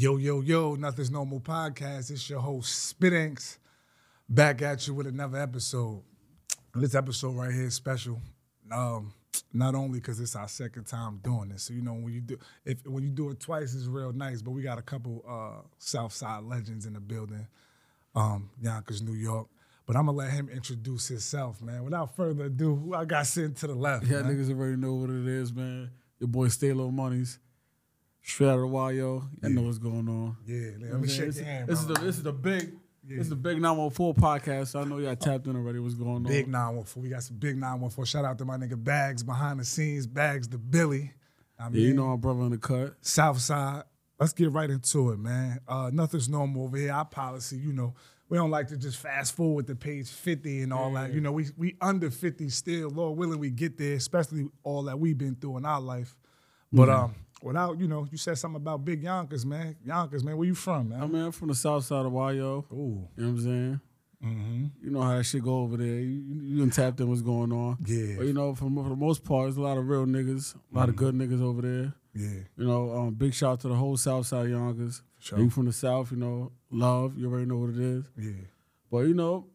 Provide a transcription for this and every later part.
Yo, yo, yo, Nothing's Normal Podcast. It's your host, Spanks, back at you with another episode. This episode right here is special. Um, not only because it's our second time doing this. So, you know, when you do if when you do it twice, it's real nice. But we got a couple uh South Side legends in the building, um, Yonkers, New York. But I'm gonna let him introduce himself, man. Without further ado, who I got sitting to the left. Yeah, man? niggas already know what it is, man. Your boy StayLow Moneyz. Straight out of YO. You know what's going on. Yeah, let me shake your hand. This is the this is the big Yeah. this is the big 914 podcast. So I know y'all tapped in already. What's going on? Big 914. We got some big 914. Shout out to my nigga Bags behind the scenes. Bags the Billy. I mean, Yeah, you know our brother in the cut. South Side. Let's get right into it, man. Uh, nothing's normal over here. Our policy, you know, we don't like to just fast forward to page 50 and all that. You know, we we under 50 still. Lord willing, we get there, especially all that we've been through in our life. But um, without, you know, you said something about Big Yonkers, man. Yonkers, man, where you from, I man? mean, I'm from the south side of YO. Ooh. You know what I'm saying? Mm-hmm. You know how that shit go over there. You, you done tapped in what's going on. Yeah. But you know, for, for the most part, there's a lot of real niggas, a lot of good niggas over there. Yeah. You know, um, big shout out to the whole South Side of Yonkers. Sure. You from the South, you know, love. You already know what it is. Yeah. But you know,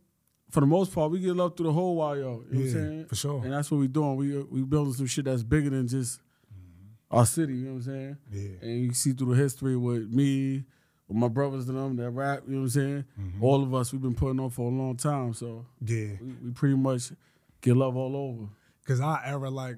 for the most part, we get love through the whole YO. You know what I'm Yeah, saying? for sure. And that's what we doing. We we building some shit that's bigger than just our city. You know what I'm saying? Yeah. And you see through the history with me, with my brothers and them that rap. You know what I'm saying? Mm-hmm. All of us, we've been putting on for a long time. So Yeah. we, we pretty much get love all over. Cause our era, like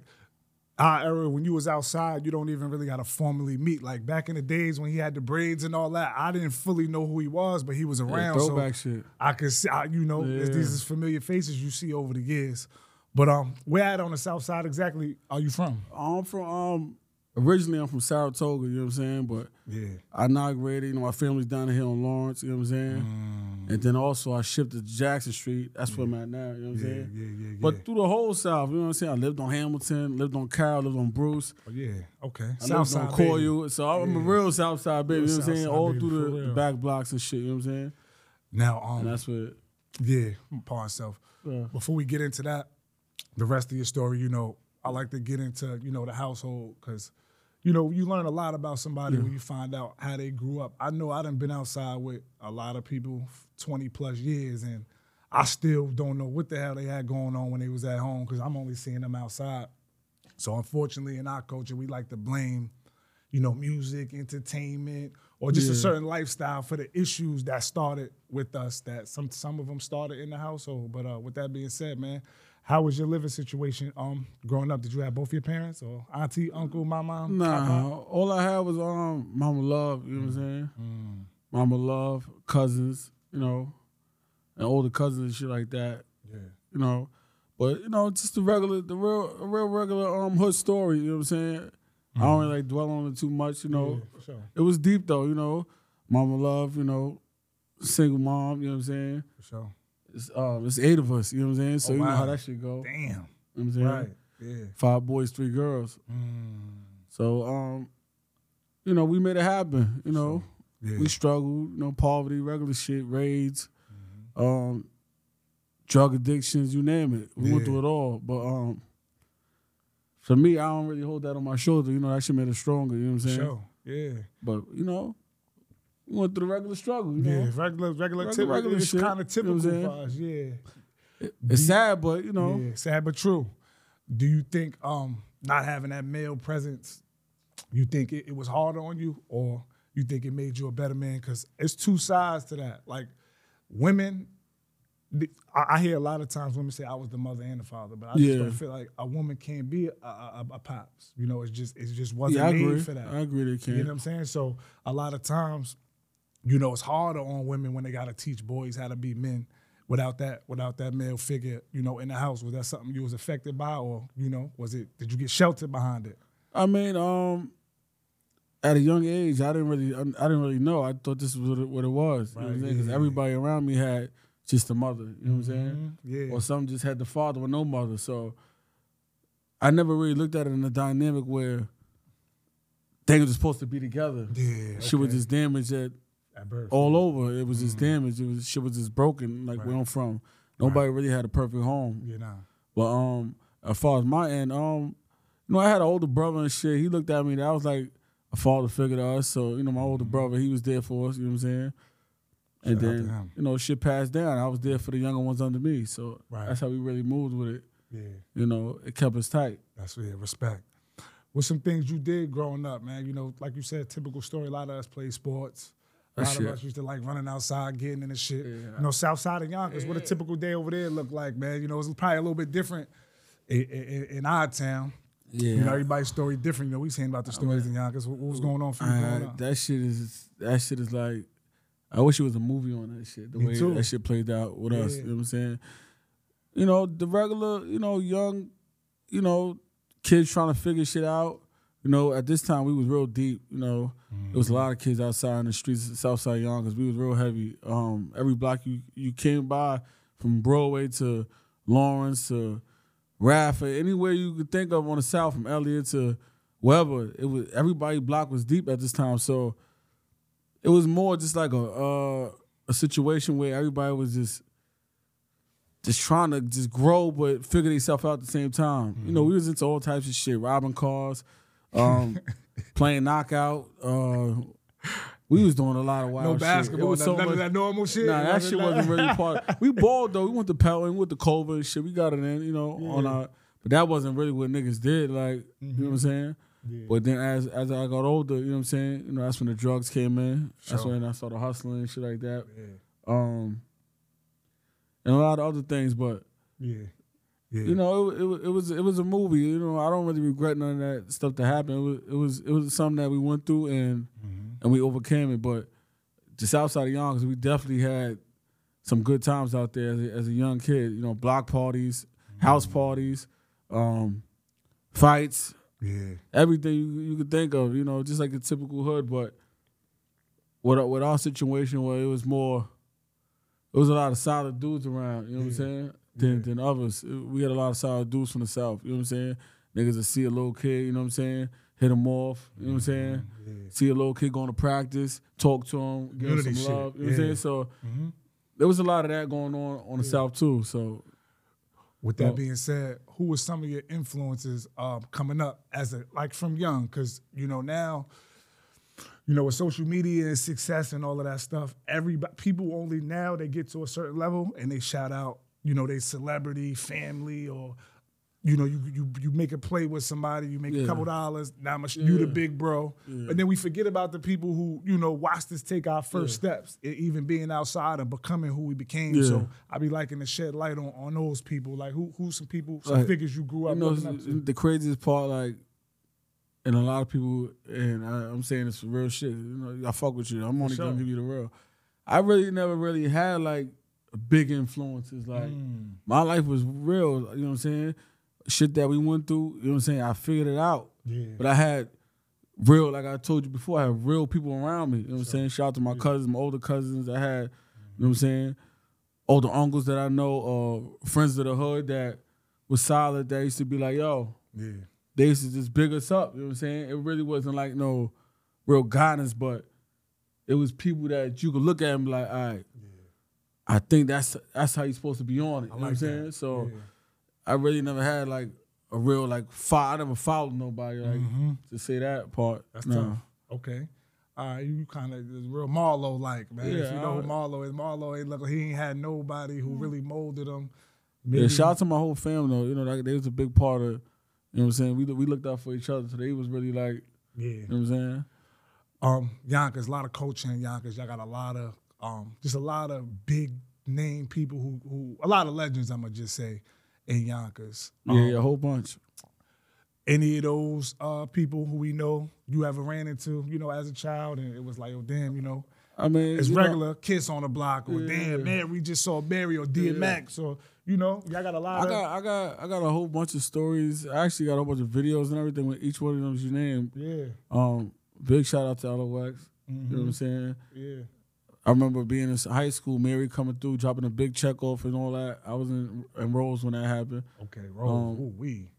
our era, when you was outside, you don't even really gotta formally meet. Like back in the days when he had the braids and all that, I didn't fully know who he was, but he was Yeah, around. throwback so shit. I could see, I, you know, Yeah. these is familiar faces you see over the years. But um, where at on the south side exactly are you from? I'm from um originally I'm from Saratoga, you know what I'm saying? But Yeah. I inaugurated, you know, my family's down here on Lawrence, you know what I'm saying? Mm. And then also I shifted to Jackson Street. That's where I'm at now, you know what I'm Yeah, saying? yeah, yeah, yeah. But through the whole South, you know what I'm saying? I lived on Hamilton, lived on Carroll, lived on Bruce, Oh, yeah, okay. I South lived on side, baby. Coyle. So I'm a real South Side baby, Real you know what I'm saying? All baby, through the, the back blocks and shit, you know what I'm saying? Now, um, And that's what yeah, myself. yeah. before we get into that, the rest of your story, you know, I like to get into, you know, the household because, you know, you learn a lot about somebody when you find out how they grew up. I know I done been outside with a lot of people 20 plus years and I still don't know what the hell they had going on when they was at home because I'm only seeing them outside. So unfortunately in our culture, we like to blame, you know, music, entertainment, or just a certain lifestyle for the issues that started with us. That some some of them started in the household. But uh, with that being said, man, how was your living situation um growing up? Did you have both your parents or auntie, uncle, my mom? Nah, all I had was um Mama Love, you know what I'm saying? Mm. Mama Love, cousins, you know, and older cousins and shit like that. Yeah. you know. But you know, just the regular, the real, real regular um hood story. You know what I'm saying? I don't really like dwell on it too much. You know, Yeah, sure. it was deep though. You know, Mama Love. You know, single mom. You know what I'm saying? For sure. It's um, it's eight of us. You know what I'm saying? So Oh, you know how that should go. Damn. You know what I'm saying? Right. Yeah. Five boys, three girls. Mm. So um, you know, we made it happen. You know, Yeah. we struggled. You know, poverty, regular shit, raids, um, drug addictions, you name it. We went through it all. But um, for me, I don't really hold that on my shoulder. You know, that shit made us stronger. You know what I'm saying? sure. Yeah. But you know, we went through the regular struggle. You know, Yeah. Regular, regular, Regular- typical. regular it's kind of you know typical for us. Yeah. it's sad, but you know, Yeah, sad but true. Do you think um not having that male presence, you think it, it was harder on you, or you think it made you a better man? Because it's two sides to that. Like women, I, I hear a lot of times women say I was the mother and the father, but I just Yeah. don't feel like a woman can't be a, a, a, pops. You know, it's just it just wasn't yeah, made agree. for that. I agree. They You can. know what I'm saying? So a lot of times, you know, it's harder on women when they gotta teach boys how to be men without that without that male figure, you know, in the house. Was that something you was affected by or, you know, was it did you get sheltered behind it? I mean, um, at a young age, I didn't really, I didn't really know. I thought this was what it, what it was. You know what I'm saying? Yeah. everybody around me had just a mother. You know what I'm saying? Yeah. or some just had the father with no mother. So I never really looked at it in a dynamic where they were supposed to be together. yeah. Shit was just damaged at At birth. all over. It was just damaged. It was shit was just broken. Like where I'm from, nobody really had a perfect home. Yeah, nah. But um, as far as my end, um, you know, I had an older brother and shit. He looked at me and I was like, a father figure to us. So you know, my older brother, he was there for us. You know what I'm saying? And Shout then you know, shit passed down. I was there for the younger ones under me. So Right. that's how we really moved with it. Yeah, You know, it kept us tight. that's yeah, respect. What's some things you did growing up, man? You know, like you said, typical story. A lot of us played sports. A lot shit. of us used to like running outside, getting in the shit. Yeah. You know, South Side of Yonkers, what a typical day over there looked like, man. You know, it's probably a little bit different in, in, in our town. Yeah. You know, everybody's story different. You know, we saying about the stories in Yonkers. What, what was going on for you that shit is that shit is like I wish it was a movie on that shit. The Me way too. that shit played out with us. You know what I'm saying? You know, the regular, you know, young, you know, kids trying to figure shit out. You know, at this time we was real deep, you know. There was a lot of kids outside in the streets of Southside cause We was real heavy. Um, every block you, you came by from Broadway to Lawrence to Rafa, anywhere you could think of on the south, from Elliott to wherever. It was everybody block was deep at this time. So it was more just like a uh, a situation where everybody was just just trying to just grow but figure themselves out at the same time. You know, we was into all types of shit, robbing cars, um, playing knockout. Uh, we was doing a lot of wild no shit. It basketball, was none, so none much- of that normal shit. Nah, that shit wasn't really part. We balled though. We went to Pelton, we went to Culver and shit. We got it in, you know, on our. But that wasn't really what niggas did. Like, you know what I'm saying? Yeah. But then as as I got older, you know what I'm saying? You know, that's when the drugs came in. That's when I started hustling and shit like that. Yeah, Um, and a lot of other things. But yeah, yeah. you know, it, it, was- it was it was a movie. You know, I don't really regret none of that stuff that happened. It was it was it was something that we went through and and we overcame it. But just outside of Yonkers, we definitely had some good times out there as a, as a young kid. You know, block parties, house parties, um, fights, yeah, everything you, you could think of. You know, just like a typical hood. But with with our situation, where it was more, it was a lot of solid dudes around. You know what I'm saying? Than than others. We had a lot of solid dudes from the south. You know what I'm saying? Niggas that see a little kid. You know what I'm saying? Hit him off. You know what I'm saying? yeah. See a little kid going to practice, talk to him, give him some shit, love. You know what I'm saying? So Mhm. there was a lot of that going on on the south too. So With that Well- being said, who were some of your influences um, coming up as a like from young? Because you know now, you know with social media and success and all of that stuff, everybody people only now they get to a certain level and they shout out, you know, they celebrity, family, or you know you you you make a play with somebody, you make a couple dollars. Now I'm a, you the big bro, and then we forget about the people who you know watched us take our first steps, even being outside and becoming who we became. Yeah. So I be liking to shed light on, on those people. Like who who's some people, some Like, figures you grew up. you know, up the craziest part, like, and a lot of people, and I, I'm saying this for real shit. You know, I fuck with you. I'm only sure. gonna give you the real. I really never really had like big influences. Like Mm. my life was real. You know what I'm saying? Shit that we went through. You know what I'm saying? I figured it out. Yeah. But I had real, like I told you before, I had real people around me. You know what I'm saying? Shout out to my cousins, my older cousins. I had, you know what I'm saying? Older uncles that I know, or friends of the hood that was solid. That used to be like, yo, Yeah. they used to just big us up. You know what I'm saying? It really wasn't like no real guidance, but it was people that you could look at and be like, all right, I think that's that's how you're supposed to be on it. You know what I'm saying? that. So Yeah. I really never had like a real like I never followed nobody like Mhm. to say that part. That's No. tough. Okay. All right, you kind of real Marlo like, man. if you know who I- Marlo is, Marlo ain't look he ain't had nobody who really molded him. Yeah, shout out to my whole family though. You know, like, they was a big part of. You know what I'm saying? We we looked out for each other, so they was really like, Yeah. you know what I'm saying? Um, Yonkers, a lot of coaching in Yonkers. Y'all got a lot of um, just a lot of big name people who who a lot of legends. I'm gonna just say in Yonkers. Yeah, Um, yeah, a whole bunch. Any of those uh, people who we know you ever ran into, you know, as a child, and it was like, oh damn, you know, I mean, it's you know, regular kiss on the block, or Yeah. damn, man, we just saw Mary or DMX, or you know, y'all got a lot I of got, I got, I got a whole bunch of stories. I actually got a whole bunch of videos and everything with each one of them you named. yeah, Um, big shout out to LOX. You Mm-hmm. know what I'm saying? yeah, I remember being in high school, Mary coming through, dropping a big check off and all that. I was in, in Rose when that happened. okay, roll, Um, ooh we,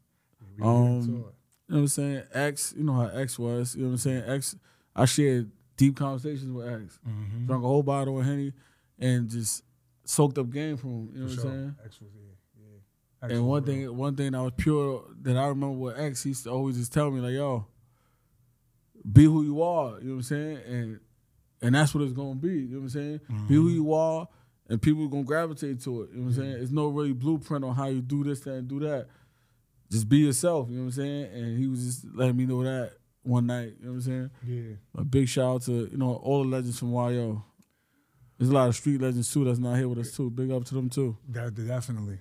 we um. You know what I'm saying? X, you know how X was. You know what I'm saying? X, I shared deep conversations with X. Mm-hmm. Drank a whole bottle of Henny and just soaked up game from him. You know what I'm saying? X was yeah, yeah. X And one real. thing, one thing that was pure that I remember with X, he used to always just tell me like, "Yo, be who you are. You know what I'm saying? And and that's what it's gonna be. You know what I'm saying? Be who mm-hmm. you are, and people are gonna gravitate to it. You know what I'm saying? It's no really blueprint on how you do this, that, and do that. Just be yourself. You know what I'm saying? And he was just letting me know that one night. You know what I'm saying? Yeah. A big shout out to you know all the legends from YO. There's a lot of street legends too that's not here with us too. Big up to them too. That definitely.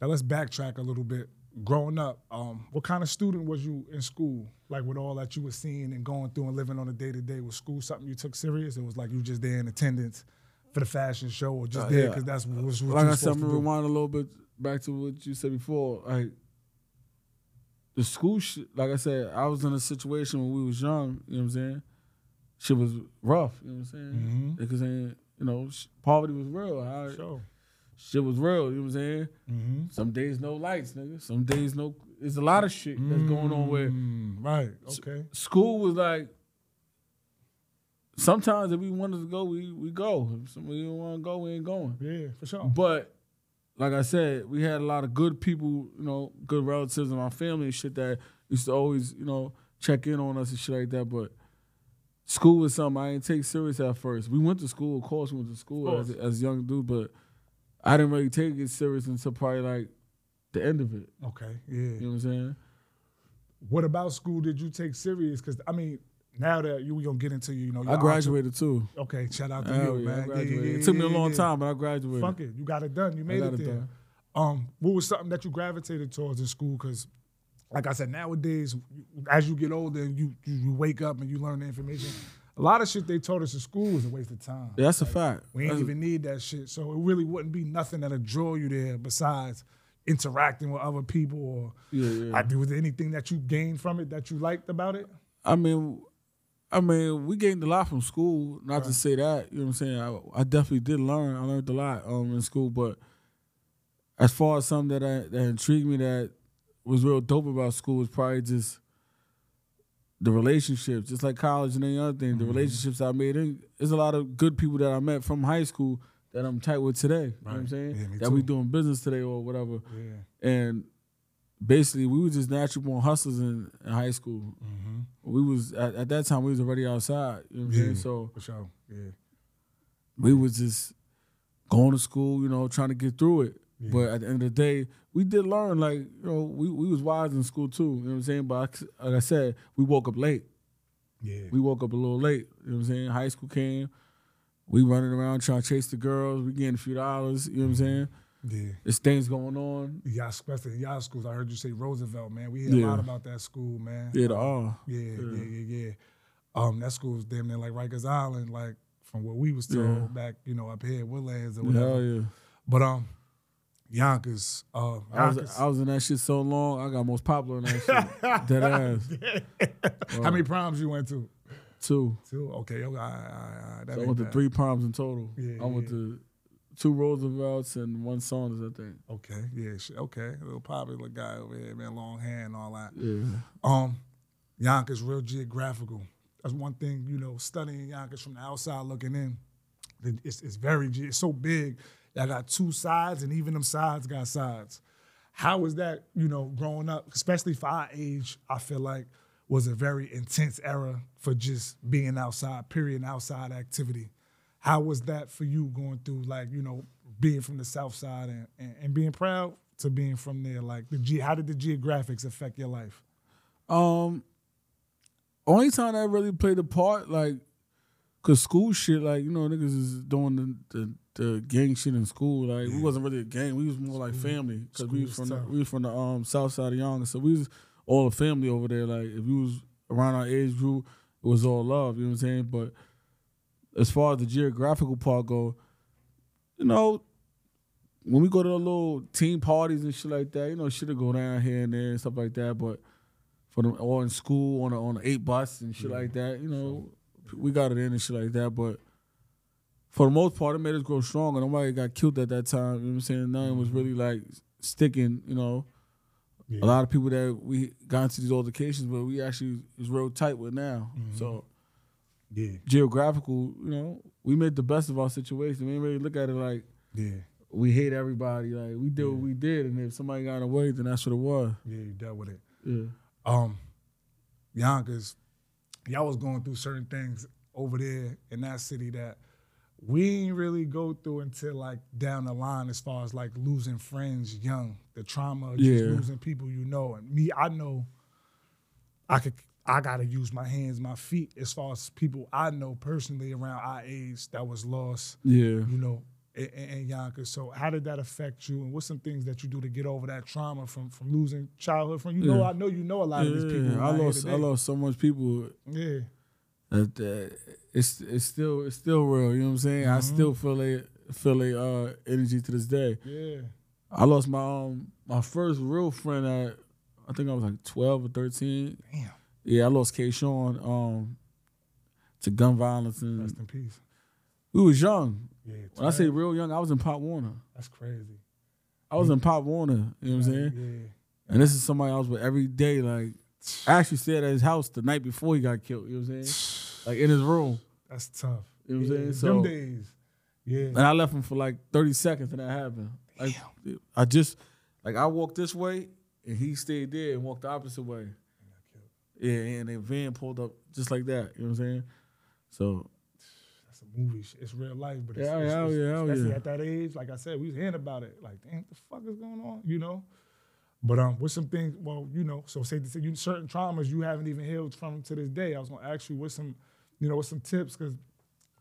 Now let's backtrack a little bit. Growing up, um, what kind of student was you in school? Like with all that you were seeing and going through and living on a day to day, was school something you took serious? It was like you just there in attendance for the fashion show, or just Uh, there yeah. because that's what, was what like I were said, I'm supposed to gonna do. rewind a little bit back to what you said before. Like the school shit, like I said, I was in a situation when we was young, you know what I'm saying? Shit was rough, you know what I'm saying? Mhm. Because ain't you know, sh- poverty was real. How Sure. Shit was real, you know what I'm saying? Mm-hmm. Some days no lights, nigga. Some days no It's a lot of shit that's going on where Mm, right. Okay. school was like sometimes if we wanted to go, we we go. If somebody don't want to go, we ain't going. Yeah, for sure. But like I said, we had a lot of good people, you know, good relatives in our family and shit that used to always, you know, check in on us and shit like that. But school was something I didn't take serious at first. We went to school, of course, we went to school as, as young dude, but I didn't really take it serious until probably like the end of it. Okay. Yeah. You know what I'm saying? What about school did you take serious? Because I mean, now that you we gonna get into you you know, I graduated too. Okay, shout out to Hell you, yeah, man. Yeah, graduated. yeah, it took me a long time, but I graduated. Fuck it, you got it done. You made it it there. done. Um, what was something that you gravitated towards in school? Because, like I said, nowadays, as you get older, you, you wake up and you learn the information. A lot of shit they taught us in school was a waste of time. Yeah, that's a fact. We ain't That's- even need that shit. So it really wouldn't be nothing that'll draw you there besides interacting with other people or yeah, yeah. I do was there anything that you gained from it that you liked about it? I mean, I mean, we gained a lot from school. Not to say that, you know what I'm saying. I, I definitely did learn. I learned a lot um, in school, but as far as something that I, that intrigued me that was real dope about school was probably just the relationships, just like college and any other thing. The relationships I made. There's a lot of good people that I met from high school that I'm tight with today. You know what I'm saying? Yeah, that we doing business today or whatever. Yeah. And basically, we were just natural born hustlers in, in high school. Mm-hmm. We was at, at that time we was already outside. You know what I'm Yeah. saying? So For sure. Yeah. we was just going to school, you know, trying to get through it. Yeah. But at the end of the day, we did learn. Like you know, we we was wise in school too. You know what I'm saying? But like I said, we woke up late. Yeah. We woke up a little late. You know what I'm saying? High school came. We running around trying to chase the girls. We getting a few dollars. You know what I'm saying? yeah. There's things going on. Y'all, especially in y'all schools, I heard you say Roosevelt, man. We hear Yeah. a lot about that school, man. Yeah, the R. Yeah, yeah, yeah, yeah. Um, that school was damn near like Rikers Island, like from what we was told Yeah. back, you know, up here at Woodlands or whatever. Hell yeah. But um, Yonkers, uh, I was, I was in that shit so long. I got most popular in that shit. Dead ass. How many proms you went to? Two. Two. Okay, okay, all right, all right. So I went to three proms in total. Yeah, I went yeah. to two Roosevelts and one Saunders, I think. Okay, yeah, okay. A little popular guy over here, man, long hair and all that. Yeah. Um, Yonkers real geographical. That's one thing, you know, studying Yonkers from the outside looking in. It's, it's very, it's so big. I got two sides, and even them sides got sides. How was that, you know, growing up, especially for our age, I feel like was a very intense era for just being outside, period, and outside activity. How was that for you going through, like, you know, being from the south side and, and, and being proud to being from there? Like, the how did the geographics affect your life? Um, only time that really played a part, like, cause school shit, like you know, niggas is doing the the, the gang shit in school. Like we wasn't really a gang, we was more like family, cause we was from the, we was from the um south side of Yonkers, so we was all a family over there. Like if you was around our age group, it was all love. You know what I'm saying? But as far as the geographical part go, you know. When we go to the little team parties and shit like that, you know, shit'll go down here and there and stuff like that. But for them all in school on a, on an eight bus and shit like that. You know, we got it in and shit like that. But for the most part, it made us grow stronger. Nobody got killed at that time. You know what I'm saying? Nothing was really like sticking. You know, Yeah. a lot of people that we got into these altercations, but we actually is real tight with now. So Yeah, geographical, you know, we made the best of our situation. We didn't really look at it like yeah, we hate everybody. Like we did what we did, and if somebody got away, then that's what it was. yeah. You dealt with it. Yeah. Um, Yonkers, y'all was going through certain things over there in that city that we ain't really go through until like down the line as far as like losing friends young, the trauma of just losing people you know. And me, I know I could I gotta use my hands, my feet as far as people I know personally around our age that was lost, Yeah. you know, and, in Yonkers. So how did that affect you and what's some things that you do to get over that trauma from from losing childhood from you know Yeah. I know you know a lot of these people. Yeah, I lost I lost so much people Yeah. That it's it's still it's still real. You know what I'm saying? I Mm-hmm. still feel a feel a uh, energy to this day. Yeah. I lost my um my first real friend at I think I was like 12 or 13. Damn. Yeah, I lost K. Sean um to gun violence and Rest in peace. we was young. Yeah. When I say real young, I was in Pop Warner. that's crazy. I was in Pop Warner. You know what I'm saying? Yeah. And this is somebody I was with every day. Like I actually stayed at his house the night before he got killed. You know what I'm saying? Like in his room. That's tough. You know what I'm Yeah, saying? So Them days. Yeah. and I left him for like 30 seconds and that happened. Like I just like I walked this way and he stayed there and walked the opposite way. Yeah, and the van pulled up just like that. You know what I'm saying? So That's a movie. It's real life, but it's, Yeah, it's, hell it's- yeah, especially yeah. at that age, like I said, we was hearing about it. Like, damn, what the fuck is going on? You know. But um, with some things, well, you know, so say say you certain traumas you haven't even healed from to this day. I was gonna ask you what some, you know, with some tips because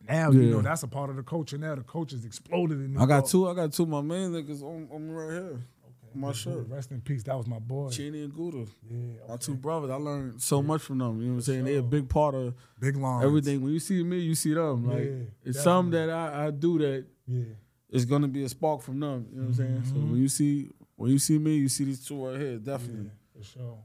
now you know that's a part of the culture. Now the culture's exploded in New I got York. two. I got two of my main niggas on, on me right here. on my shirt. Rest in peace. That was my boy. Cheney and Gouda. Yeah, My two brothers. I learned so much from them. You know what I'm saying? They're a big part of big long. everything. When you see me, you see them. Like Yeah, it's something that I, I do that Yeah. is gonna be a spark from them. You know what I'm saying? So Mm-hmm. when you see when you see me, you see these two right here, definitely. For sure.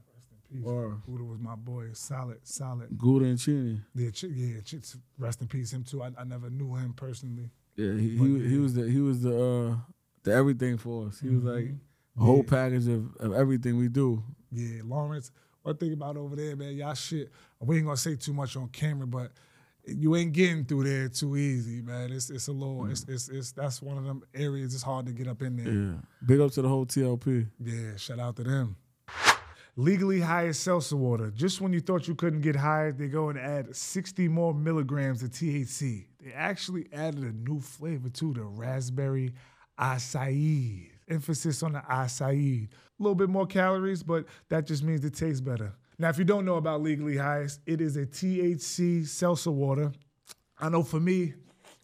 Peace. Buddha was my boy. Solid, solid. Gouda and Cheney. Yeah, Ch- yeah. Ch- rest in peace. Him too. I, I never knew him personally. Yeah, he But, he, he was the he was the uh the everything for us. He was like a whole Mm-hmm. Yeah. package of, of everything we do. Yeah, Lawrence. One thing about over there, man, y'all shit. We ain't gonna say too much on camera, but you ain't getting through there too easy, man. It's it's a little. It's, it's it's that's one of them areas. It's hard to get up in there. Yeah. Big up to the whole TLP. Yeah, shout out to them. Legally Highest seltzer water. Just when you thought you couldn't get higher, they go and add 60 more milligrams of THC. They actually added a new flavor too, the raspberry acai. Emphasis on the acai. A little bit more calories, but that just means it tastes better. Now, if you don't know about Legally Highest, it is a THC seltzer water. I know for me,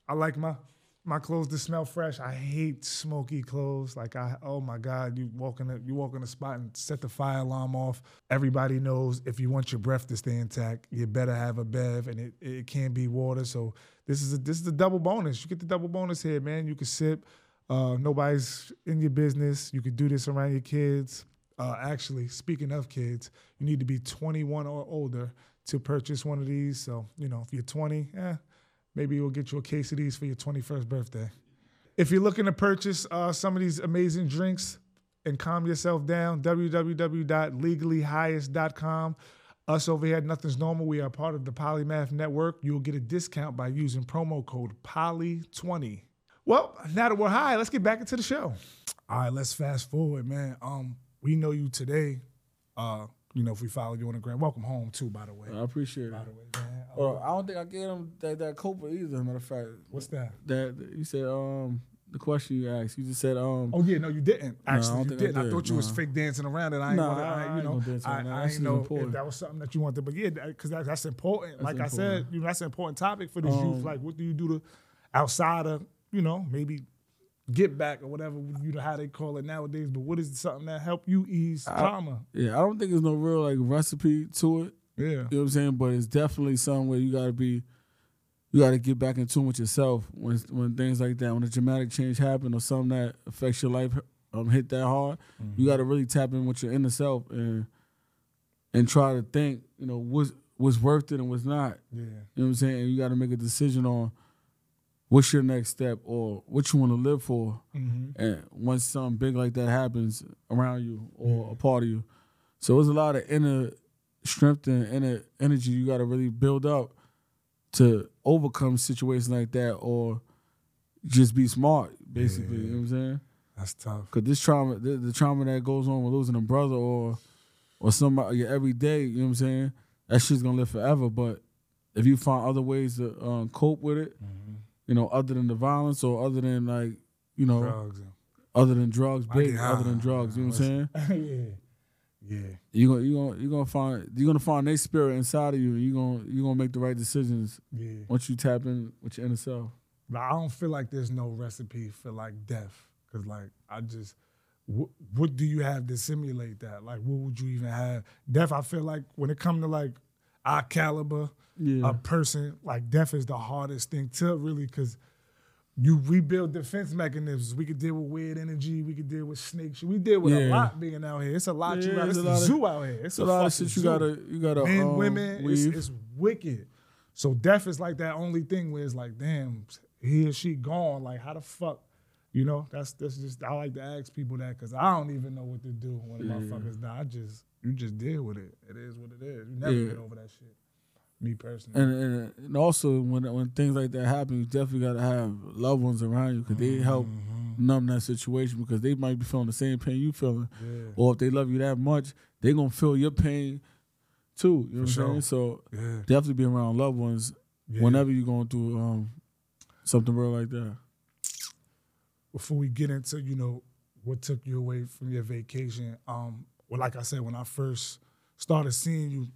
I like my my clothes to smell fresh. I hate smoky clothes. Like I, oh my God, you walk in a, you walk in a spot and set the fire alarm off. Everybody knows if you want your breath to stay intact, you better have a bev, and it, it can't be water. So this is a, this is a double bonus. You get the double bonus here, man. You can sip. Uh, nobody's in your business. You could do this around your kids. Uh, actually, speaking of kids, you need to be 21 or older to purchase one of these. So you know, if you're 20, eh, maybe we'll get you a case of these for your 21st birthday. If you're looking to purchase uh, some of these amazing drinks and calm yourself down, www.legallyhighest.com. Us over here Nothing's Normal, we are part of the Polymath Network. You'll get a discount by using promo code POLY20. Well, now that we're high, let's get back into the show. All right, let's fast forward, man. Um, we know you today. Uh, you know, if we follow you on the gram, welcome home too, by the way. I appreciate it. By the way, man. Uh, Well, I don't think I gave him that that Copa either. Matter of fact, what's that? that you said um the question you asked, you just said um Oh yeah, no, you didn't. Actually, don't you I didn't. I, did, thought you was fake dancing around, and I ain't Nah, gonna, I- I, I you ain't know, I, that. I ain't know if that was something that you wanted. But yeah, because that, that's important. That's like I said, you know, that's an important topic for youth. Um, Like, what do you do to outside of, you know, maybe get back or whatever you know how they call it nowadays. But what is something that help you ease trauma? yeah, I don't think there's no real like recipe to it. Yeah, You know what I'm saying? But it's definitely something where you gotta be you gotta get back in tune with yourself when when things like that, when a dramatic change happen or something that affects your life um hit that hard, you gotta really tap in with your inner self and and try to think, you know, what's what's worth it and what's not. yeah, You know what I'm saying? You gotta make a decision on what's your next step or what you wanna live for. mm-hmm. And once something big like that happens around you or a part of you. So there's a lot of inner strength and inner energy you gotta really build up to overcome situations like that or just be smart, basically. You know what I'm saying? that's tough. Cause this trauma the, the trauma that goes on with losing a brother or or somebody your everyday, you know what I'm saying? that shit's gonna live forever. But if you find other ways to um, cope with it, Mm-hmm. You know, other than the violence or other than like, you know, Drugs. and- other than drugs, big, other than ah, drugs. You know what I'm saying? yeah. Yeah. You gonna you gonna you gonna find you gonna find their spirit inside of you, you gonna you gonna make the right decisions Yeah. once you tap in with your inner self. But I don't feel like there's no recipe for like death. Cause like I just, what, what do you have to simulate that? Like what would you even have? Death. I feel like when it comes to like our caliber, Yeah, a person like death is the hardest thing to really because you rebuild defense mechanisms. We could deal with weird energy. We could deal with snakes. We deal with a lot being out here. It's a lot you got. it's It's a lot of- zoo out here. It's it's a, a lot of shit you gotta you gotta Men, um, women. It's, it's wicked. So death is like that only thing where it's like, damn, he or she gone. Like how the fuck, you know? That's that's just I like to ask people that because I don't even know what to do when Yeah. motherfuckers die. I just you just deal with it. It is what it is. You never Yeah. get over that shit. Me personally. and, and and also when when things like that happen, you definitely gotta have loved ones around you because they help Mm-hmm. numb that situation because they might be feeling the same pain you feeling, Yeah. or if they love you that much, they gonna feel your pain too. You know what I'm saying? So Yeah. definitely be around loved ones Yeah. whenever you're going through um, something real like that. Before we get into you know what took you away from your vacation um well like i said when i first started seeing you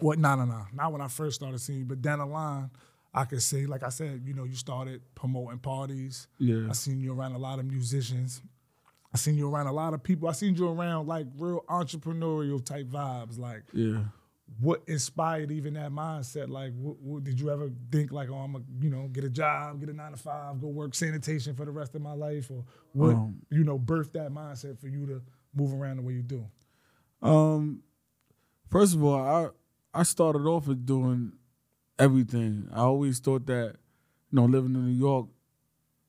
what no no no not when i first started seeing you but down the line i could say like i said you know you started promoting parties Yeah. i seen you around a lot of musicians i seen you around a lot of people i seen you around like real entrepreneurial type vibes like Yeah. What inspired even that mindset? Like, what, what, did you ever think like, oh, I'm gonna, you know, get a job, get a nine to five, go work sanitation for the rest of my life, or what, Um, you know, birthed that mindset for you to move around the way you do? Um, first of all, I I started off with doing everything. I always thought that, you know, living in New York,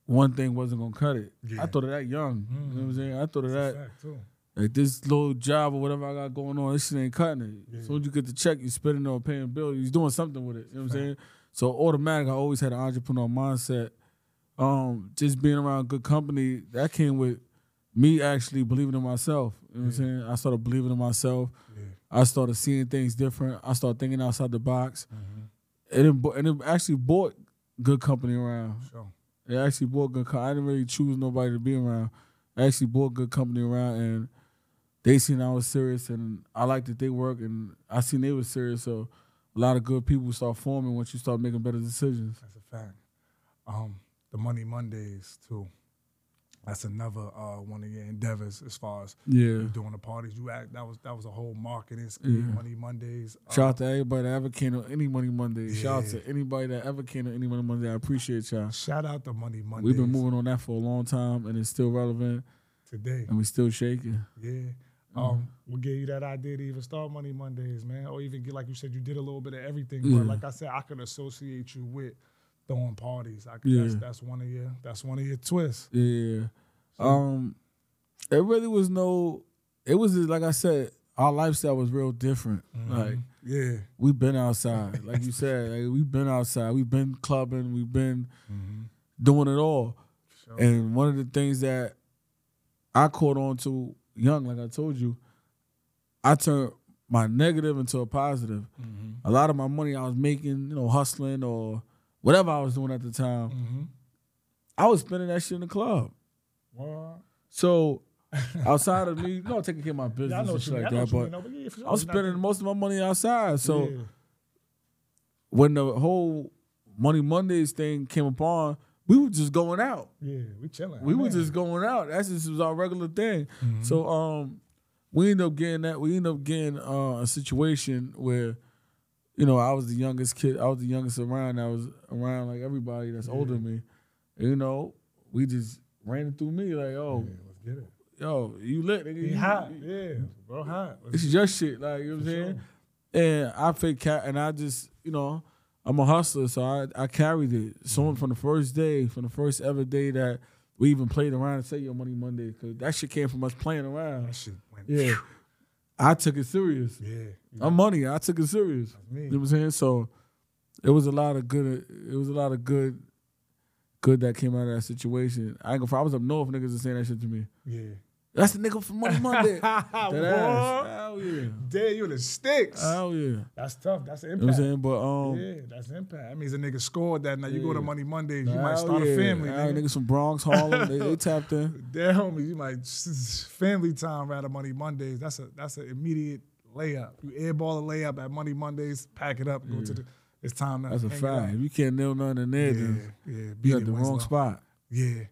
one thing wasn't gonna cut it. Yeah. I thought of that young. You know what I'm saying? I thought of That's that a fact too. Like this little job or whatever I got going on, this shit ain't cutting it. Yeah. As soon as you get the check, you spending it on paying bills, you're doing something with it. You know what I'm saying? So automatic, I always had an entrepreneur mindset. Um, just being around good company, that came with me actually believing in myself. You know what I'm saying? I started believing in myself. Yeah. I started seeing things different. I started thinking outside the box. Mm-hmm. And, it, and it actually brought good company around. Sure. It actually brought good. Co- I didn't really choose nobody to be around. I actually brought good company around, and they seen I was serious, and I liked that they work, and I seen they was serious. So a lot of good people start forming once you start making better decisions. That's a fact. Um, the Money Mondays too. That's another uh, one of your endeavors as far as Yeah. you doing the parties. You act that was that was a whole marketing scheme. Yeah. Money Mondays. Uh, Shout out to everybody that ever came to any Money Monday. Shout out to anybody that ever came to any Money Monday. I appreciate y'all. shout out to Money Mondays. We've been moving on that for a long time, and it's still relevant, today. and we still shaking. Yeah. Mm-hmm. Um, what gave you that idea to even start Money Mondays, man? Or even get like you said, you did a little bit of everything. Yeah. But like I said, I could associate you with throwing parties. I could, Yeah. that's, that's one of your that's one of your twists. Yeah. Um, it really was no. It was just, like I said, our lifestyle was real different. Like Yeah. we've been outside, like you said, like we been outside. We've been clubbing. We've been doing it all. Sure. And one of the things that I caught on to young, like I told you, I turned my negative into a positive. Mm-hmm. A lot of my money I was making, you know, hustling or whatever I was doing at the time, Mm-hmm. I was spending that shit in the club. Well, So outside of me, you know, taking care of my business yeah, I know and shit mean. like that, but mean. No, but yeah, sure. I was You're not spending most of my money outside. So Yeah. when the whole Money Mondays thing came upon, we were just going out. Yeah, we chilling. We I'm were just going out. That's just was our regular thing. Mm-hmm. So um, we ended up getting that. We ended up getting uh, a situation where, you know, I was the youngest kid. I was the youngest around. I was around like everybody that's older than me. And, you know, we just ran it through me like, oh, Yeah, let's get it. yo, you lit, nigga. He hot. Yeah, bro, hot. Let's is your shit, like you know what I'm saying. And I fake cat, and I just, you know, I'm a hustler, so I I carried it. So mm-hmm. from the first day, from the first ever day that we even played around and say Yo Money Monday, because that shit came from us playing around. That shit went. Yeah, I took it serious. Yeah. I'm money. I took it serious. me. You know what I'm saying? So it was a lot of good. It was a lot of good, good that came out of that situation. I ain't gonna. I was up north. Niggas was saying that shit to me. Yeah. That's the nigga from Money Monday. that ass. Hell yeah. Damn, you in the sticks. Hell yeah. that's tough. That's an You know what I'm saying? But um yeah, that's impact. That means a nigga scored that. Now you go to Money Mondays, you hell might start yeah. a family. Hell, nigga. niggas from Bronx, Harlem, they, they tapped in. Damn, homie, you might family time rather Money Mondays. That's a that's an immediate layup. You airball a layup at Money Mondays, pack it up, go to the. It's time to. That's a hang it fact. If you can't nail nothing in there, Yeah, then yeah. you beat got it, the wrong Winslow. spot. Yeah.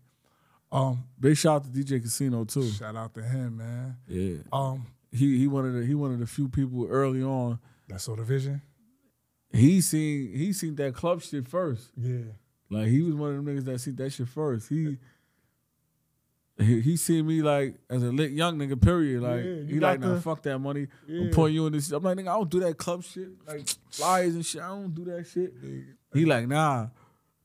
Um, Big shout out to DJ Casino too. shout out to him, man. Yeah. Um, He he one of the he one of the few people early on. that's sort of vision. He seen he seen that club shit first. Yeah. Like he was one of them niggas that seen that shit first. He he, he seen me like as a lit young nigga. Period. Like Yeah, he like nah, the- fuck that money. Yeah. I'm putting you in this. I'm like nigga, I don't do that club shit. Like flyers and shit. I don't do that shit. He like nah.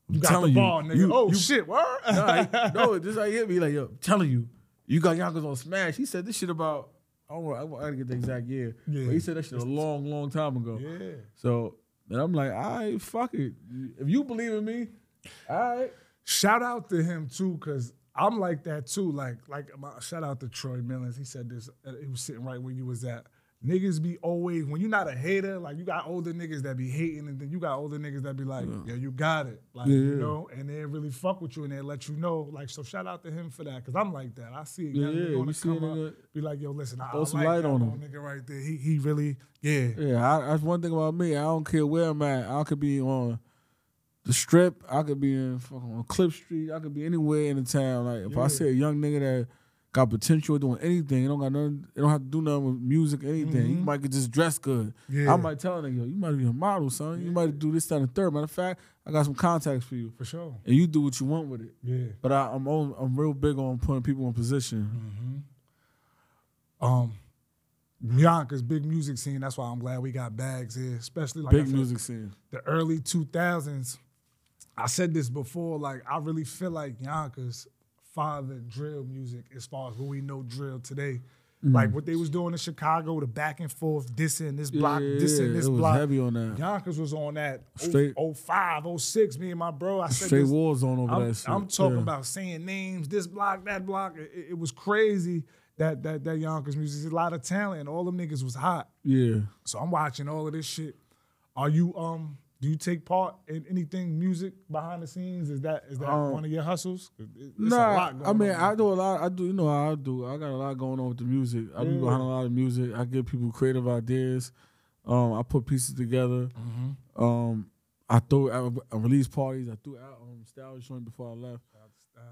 I'm You got the telling ball, nigga. you- oh you- shit. Nah, no, this like hit me like yo, I'm telling you, you got Yonkers on Smash. He said this shit about. I don't. know, I gotta get the exact year. Yeah. But he said that shit a long, long time ago. yeah. So then I'm like, all right, fuck it. If you believe in me, all right. Shout out to him too, cause I'm like that too. Like, like my, shout out to Troy Millens. He said this. Uh, he was sitting right where you was at. Niggas be always when you're not a hater. Like you got older niggas that be hating, and then you got older niggas that be like, yeah, you got it. Like Yeah, you yeah. know, and they really fuck with you and they let you know. Like so, shout out to him for that, cause I'm like that. I see a young Yeah, nigga you wanna see come nigga- up, be like, yo, listen, I, I some like light that on him. nigga right there. He he really, yeah, Yeah, I, that's one thing about me. I don't care where I'm at. I could be on the strip. I could be in fucking on Clip Street. I could be anywhere in the town. Like if Yeah. I see a young nigga that got potential doing anything, it don't got nothing. It don't have to do nothing with music or anything. You might get just dress good. Yeah. I might tell a nigga, yo, you might be a model, son. You might do this, that, and the third. Matter of fact, I got some contacts for you, for sure. and you do what you want with it. Yeah. But I, I'm on, I'm real big on putting people in position. Um, Yonkers big music scene. That's why I'm glad we got bags here, especially like big music scene. the early 2000s. I said this before. Like I really feel like Yonkers fathered drill music as far as what we know drill today. Like what they was doing in Chicago, the back and forth, this dissing this block, Yeah, dissing this it was block. heavy on that. Yonkers was on that Straight- 05, 06. Me and my bro, I said Straight this, war zone over I'm, that shit. I'm talking Yeah. about saying names, this block, that block. It, it- was crazy that that that Yonkers music. There's a lot of talent, and all them niggas was hot. Yeah. So I'm watching all of this shit. Are you um? Do you take part in anything music behind the scenes? Is that is that Um, one of your hustles? It- it- it's Nah, I mean, on. I do a lot. I do, you know, how I do. I got a lot going on with the music. I be behind a lot of music. I give people creative ideas. Um, I put pieces together. Mm-hmm. Um, I threw out uh, release parties. I threw out um, Styles joint before I left.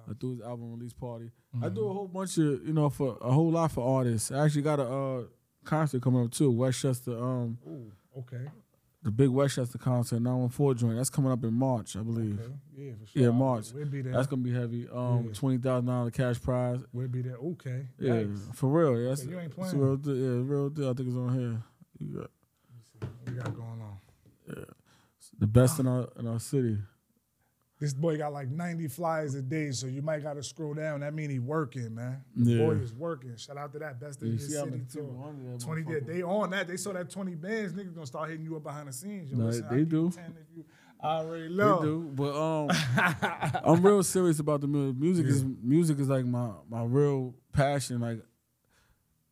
I threw his album release party. I do Mm-hmm. a whole bunch of, you know, for a whole lot for artists. I actually got a uh, concert coming up too, Westchester. Um, Ooh, okay, the big Westchester concert, 914 joint. That's coming up in March, I believe. okay, yeah, for sure. Yeah, March. We'll be there. That's gonna be heavy. Um, Yeah. twenty thousand dollar cash prize. we'll be there. Okay, Yeah, Yikes. for real. Yeah, that's, Yeah, you ain't playing. real deal. Yeah, real deal. I think it's on here. You got What we got going on? Yeah. The best in our in our city. This boy got like 90 flies a day, so you might got to scroll down. That mean he working, man. Yeah. Boy is working. Shout out to that. Best in You his city many too. people under that 20 motherfucker? they on that. They saw that 20 bands. Niggas gonna start hitting you up behind the scenes. Yo, No, listen, they I give you do. you I already They do, but um, I'm real serious about the music. Music is music is like my my real passion. Like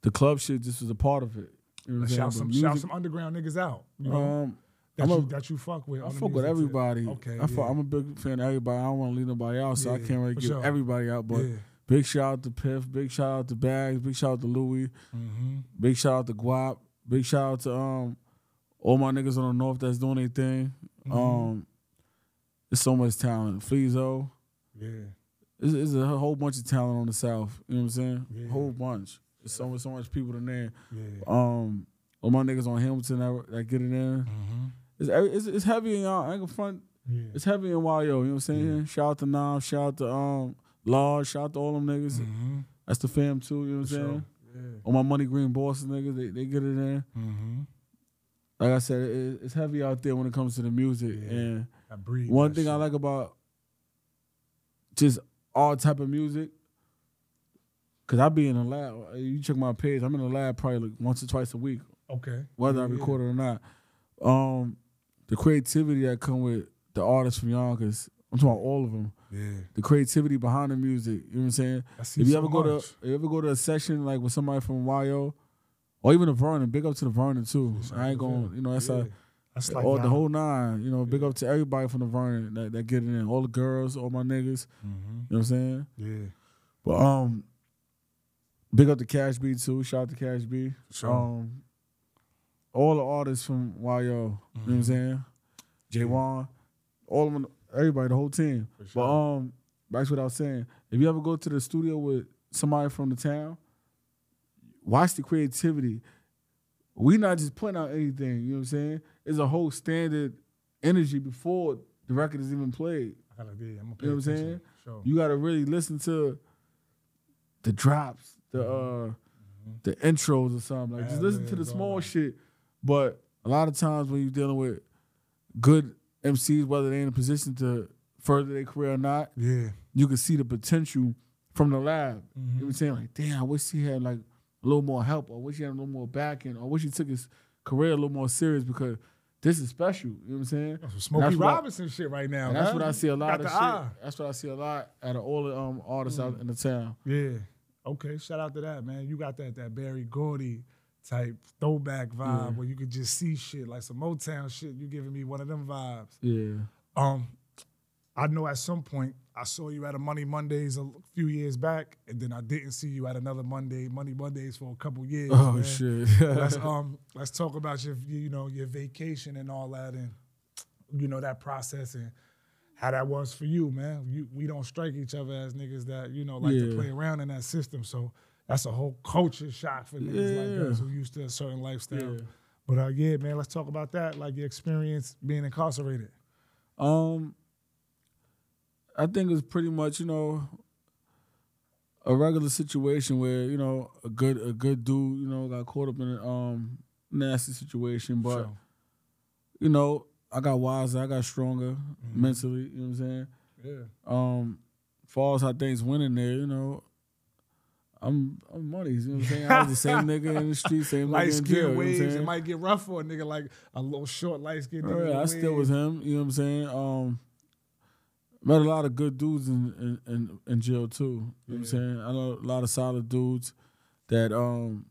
the club shit just was a part of it. You know what I'm Shout saying? some, But shout some underground niggas out. You know, Um, that, I'm you, a- that you fuck with. I fuck with tip. everybody. Okay, I fuck, yeah. I'm a big fan of everybody. I don't want to leave nobody out, so I can't really give sure. everybody out. But Yeah. big shout out to Piff, big shout out to Bags, big shout out to Louis, Mm-hmm. big shout out to Guap, big shout out to um all my niggas on the north that's doing their thing. Mm-hmm. Um, there's so much talent. Fleezo, Yeah. there's, there's a whole bunch of talent on the south. You know what I'm saying? Yeah. Whole bunch. There's so much, so much people in there. Yeah. Um, all my niggas on Hamilton that, that get it in. Mm-hmm. It's, it's it's heavy in y'all. I ain't gonna front. Yeah. It's heavy in YO, you know what I'm saying? Shout out to Nam, shout out to um Large, shout out to all them niggas. Mm-hmm. That's the fam too, you know what I'm saying? sure. Yeah. All my money green bosses niggas, they, they get it in. Mm-hmm. Like I said, it, it's heavy out there when it comes to the music. Yeah. And one thing I like about just all type of music, cause I be in the lab. You check my page, I'm in the lab probably like once or twice a week, Okay. whether I Yeah. record it or not. Um, the creativity that come with the artists from Yonkers, I'm talking about all of them. Yeah. the creativity behind the music. You know what I'm saying? If you so ever go much. to you ever go to a session like with somebody from YO or even the Vernon, big up to the Vernon too. I ain't going, you know, that's Yeah. a That's like all the whole nine. You know, big up to everybody from the Vernon that, that get it in. All the girls, all my niggas. Mhm. You know what I'm saying? Yeah. But um, big up to Cash B too. Shout out to Cash B. Sure. Um, all the artists from YO. You know what I'm saying? J Wan, all of them, everybody, the whole team. sure. But um, that's what I was saying. If you ever go to the studio with somebody from the town, watch the creativity. We not just putting out anything. You know what I'm saying? It's a whole standard energy before the record is even played. I gotta be. I'm gonna pay You know what I'm saying? Sure. You gotta really listen to the drops, the uh the intros or something. Like just listen to the small shit. But a lot of times when you're dealing with good MCs, whether they're in a position to further their career or not, Yeah. you can see the potential from the lab. Mm-hmm. You know saying? Like, damn, I wish he had like a little more help, or wish he had a little more backing, or wish he took his career a little more serious because this is special. You know what I'm saying? Smokey That's what I- Robinson shit right now. That's what I see a lot Got of the shit. eye. That's what I see a lot out of all the um, artists out in the town. Yeah. Okay. Shout out to that, man. You got that that Berry Gordy type throwback vibe where you could just see shit like some Motown shit. You giving me one of them vibes. Yeah. Um, I know at some point I saw you at a Money Mondays a few years back, and then I didn't see you at another Monday, Money Mondays for a couple years. Oh man. shit. let's um let's talk about your you know your vacation and all that and you know that process and how that was for you, man. You, we don't strike each other as niggas that you know like to play around in that system. So that's a whole culture shock for niggas Yeah. like us who used to a certain lifestyle. Yeah. But uh, yeah, man, let's talk about that. Like your experience being incarcerated. Um, I think it's pretty much you know a regular situation where you know a good a good dude you know got caught up in a um nasty situation, but Sure. you know I got wiser, I got stronger Mm-hmm. mentally. You know what I'm saying? Yeah. Um, far as how things went in there, you know. I'm I'm money. You know what I'm saying? I was the same nigga in the street, same Light nigga in jail. skin You know what I'm waves, it might get rough for a nigga like a little short light skin. Yeah, I still was him. You know what I'm saying? Um, met a lot of good dudes in in, in, in jail too. You know what I'm saying? I know a lot of solid dudes that um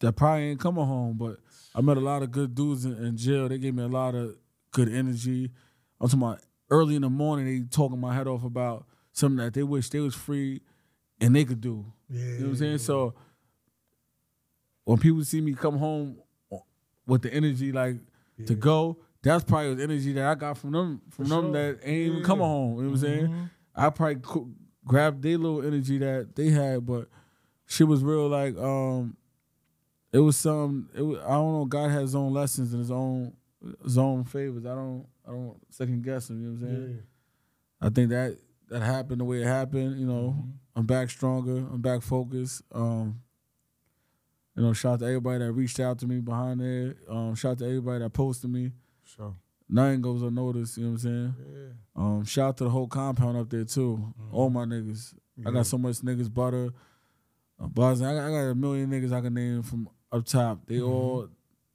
that probably ain't coming home, but I met a lot of good dudes in, in jail. They gave me a lot of good energy. I'm talking about early in the morning. They talking my head off about something that they wish they was free and they could do. Yeah. You know what I'm saying? So when people see me come home with the energy like to go, that's probably the energy that I got from them from them that ain't even coming home. You know what I'm saying? I probably co- grabbed their little energy that they had, but shit was real like um it was some it was, I don't know, God has his own lessons and his own his own favors. I don't I don't second guess him, you know what I'm saying? I think that that happened the way it happened. You know, I'm back stronger. I'm back focused. Um, you know, shout out to everybody that reached out to me behind there. Um, shout out to everybody that posted me. Sure. Nothing goes unnoticed. You know what I'm saying? Yeah. Um, shout out to the whole compound up there too. All my niggas. I got so much niggas butter. Uh, Buzz, I got, I got a million niggas I can name from up top. They all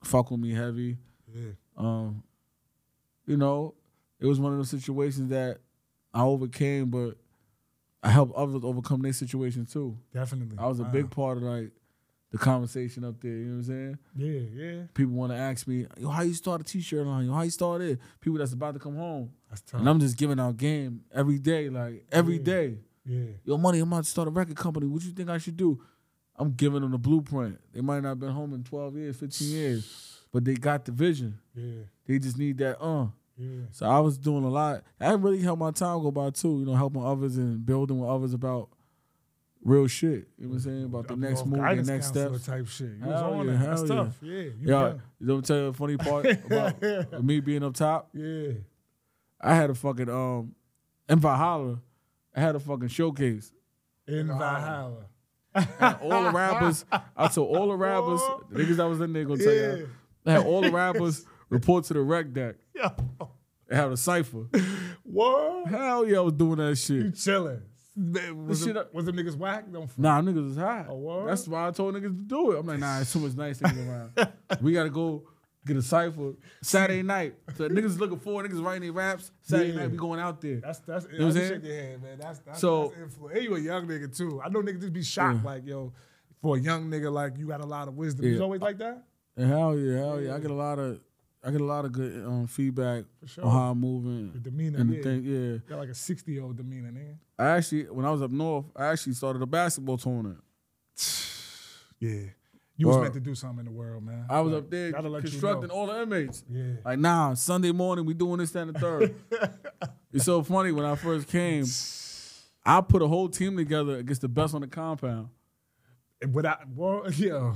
fuck with me heavy. Yeah. Um, you know, it was one of those situations that I overcame, but I helped others overcome their situation too. Definitely. I was a Wow. big part of like the conversation up there. You know what I'm saying? Yeah, yeah. People want to ask me, "Yo, how you start a t-shirt line? Yo, how you start it?" People that's about to come home, That's tough. and I'm just giving out game every day, like every Yeah. day. yeah. Yo, money, I'm about to start a record company. What you think I should do? I'm giving them the blueprint. They might not have been home in 12 years, 15 years, but they got the vision. Yeah. They just need that uh. Yeah. So I was doing a lot. That really helped my time go by too. You know, helping others and building with others about real shit. You know what I'm saying about the Up next move, the next steps. type shit. You was Hell on yeah, it. That's yeah. tough. Yeah. You Yeah, done. you know, tell you the funny part about me being up top. Yeah. I had a fucking um in Valhalla. I had a fucking showcase. In Valhalla. All the rappers, I told all the rappers, the niggas that was in there gonna tell Yeah. you. I had all the rappers report to the rec deck Yo. have a cipher. What? Hell yeah, I was doing that shit. You chilling. Man, Was, shit was the niggas whack? Don't. Nah, niggas is hot. Oh. That's why I told niggas to do it. I'm like, nah, it's too much nice niggas around. we gotta go get a cipher Saturday night. So niggas looking for niggas writing their raps. Saturday Yeah. night we going out there. That's that's. know I'm I saying? shake your hand, man. That's that's, So- that's influence. And you a young nigga too. I know niggas just be shocked, Yeah. like yo, for a young nigga like you got a lot of wisdom. Yeah. You always like that. Hell yeah, hell yeah. I get a lot of I get a lot of good um, feedback sure. on how I'm moving. The demeanor, and the yeah. thing, yeah. Got like a sixty year old demeanor, man. I actually when I was up north, I actually started a basketball tournament. Yeah, you was meant to do something in the world, man. I was Like, up there gotta you constructing know. all the inmates. Yeah, Like, nah, Sunday morning we doing this, that, and the third. it's so funny when I first came, I put a whole team together against the best on the compound. And without, well, yo,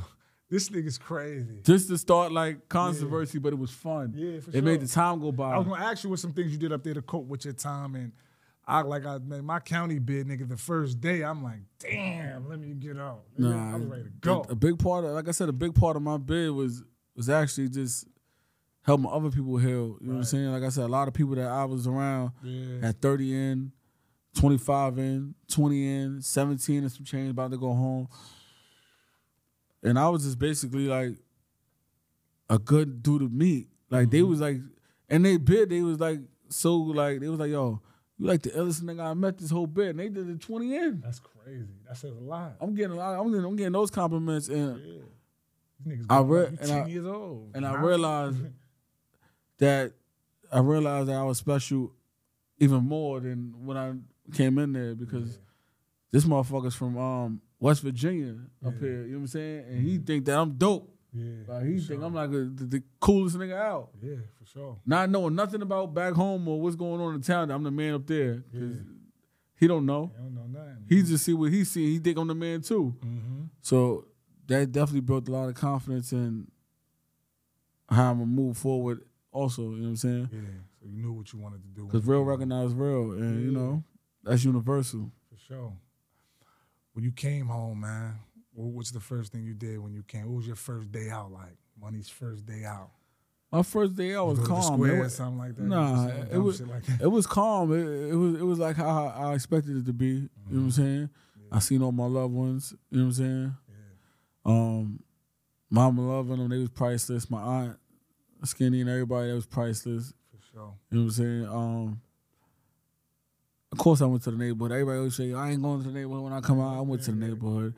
this nigga's crazy. Just to start like controversy, but it was fun. Yeah, for It made the time go by. I was gonna ask you what some things you did up there to cope with your time and. I like I man, my county bid, nigga. The first day, I'm like, damn, let me get out. Nah, I was ready to go. A, big part of, like I said, a big part of my bid was was actually just helping other people heal. You know what I'm saying? Like I said, a lot of people that I was around Yeah. had 30 in, 25 in, 20 in, 17 and some change about to go home. And I was just basically like a good dude to meet. Like Mm-hmm. they was like, and they bid, they was like so like they was like, yo, you like the illest nigga I met this whole bid. And they did the 20 in. That's crazy. That says a lot. I'm getting a lot. I'm getting, I'm getting those compliments, and Yeah. I and 10 I- years old. and I realized that I realized that I was special even more than when I came in there because this motherfucker's from um, West Virginia up Yeah. here. You know what I'm saying? And he think that I'm dope. Yeah. Like he think sure. I'm like a, the, the coolest nigga out. Yeah, for sure. Not knowing nothing about back home or what's going on in town. I'm the man up there Yeah. he don't know. I don't know nothing. He just see what he see. He think I'm the man too. mm-hmm. So that definitely built a lot of confidence in how I'm gonna move forward. Also, you know what I'm saying? Yeah. So you knew what you wanted to do. Because real recognized real, and you know that's universal. For sure. When you came home, man, what was the first thing you did when you came? What was your first day out like? Money's first day out. My first day out was Go to the calm. It or was, something like that. Nah, it was- like that. it was calm. It, it was it was like how I expected it to be. You know what I'm saying? I seen all my loved ones. You know what I'm saying? Yeah. Um, mama loving them. They was priceless. My aunt, Skinny, and everybody that was priceless. For sure. You know what I'm saying? Um, of course, I went to the neighborhood. Everybody always say, I ain't going to the neighborhood when I come out. I went to the neighborhood.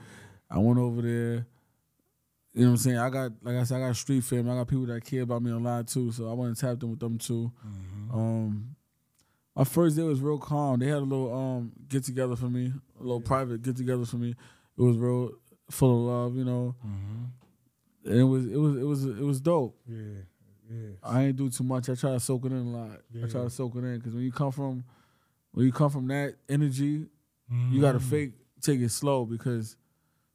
I went over there. You know what I'm saying? I got, like I said, I got street fam. I got people that care about me a lot too. So I went and tapped in with them too. Um, my first day was real calm. They had a little um get together for me, a little private get together for me. It was real full of love, you know. Mm-hmm. And it was, it was, it was, it was dope. Yeah. Yeah. I ain't do too much. I try to soak it in a lot. I try to soak it in because when you come from when you come from that energy, you gotta Mm-hmm. fake take it slow because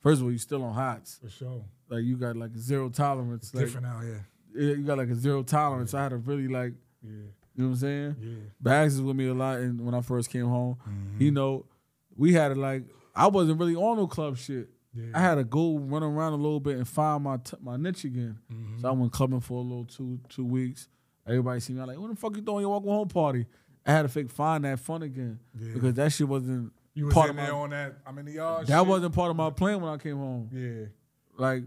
first of all you still on hots. For sure. Like you got like zero tolerance. Like, Different out here. yeah, you got like a zero tolerance. I had to really like Yeah. you know what I'm saying. Yeah. Bags is with me a lot, and when I first came home, Mm-hmm. you know, we had to like I wasn't really on no club shit. Yeah. I had to go run around a little bit and find my t- my niche again. Mm-hmm. So I went clubbing for a little two two weeks. Everybody see me I'm like, "When the fuck you throwing your welcome home party?" I had to fake find that fun again Yeah. because that shit wasn't You was part in of there my, on that. I'm in the yard. that shit? wasn't part of my plan when I came home. Yeah. Like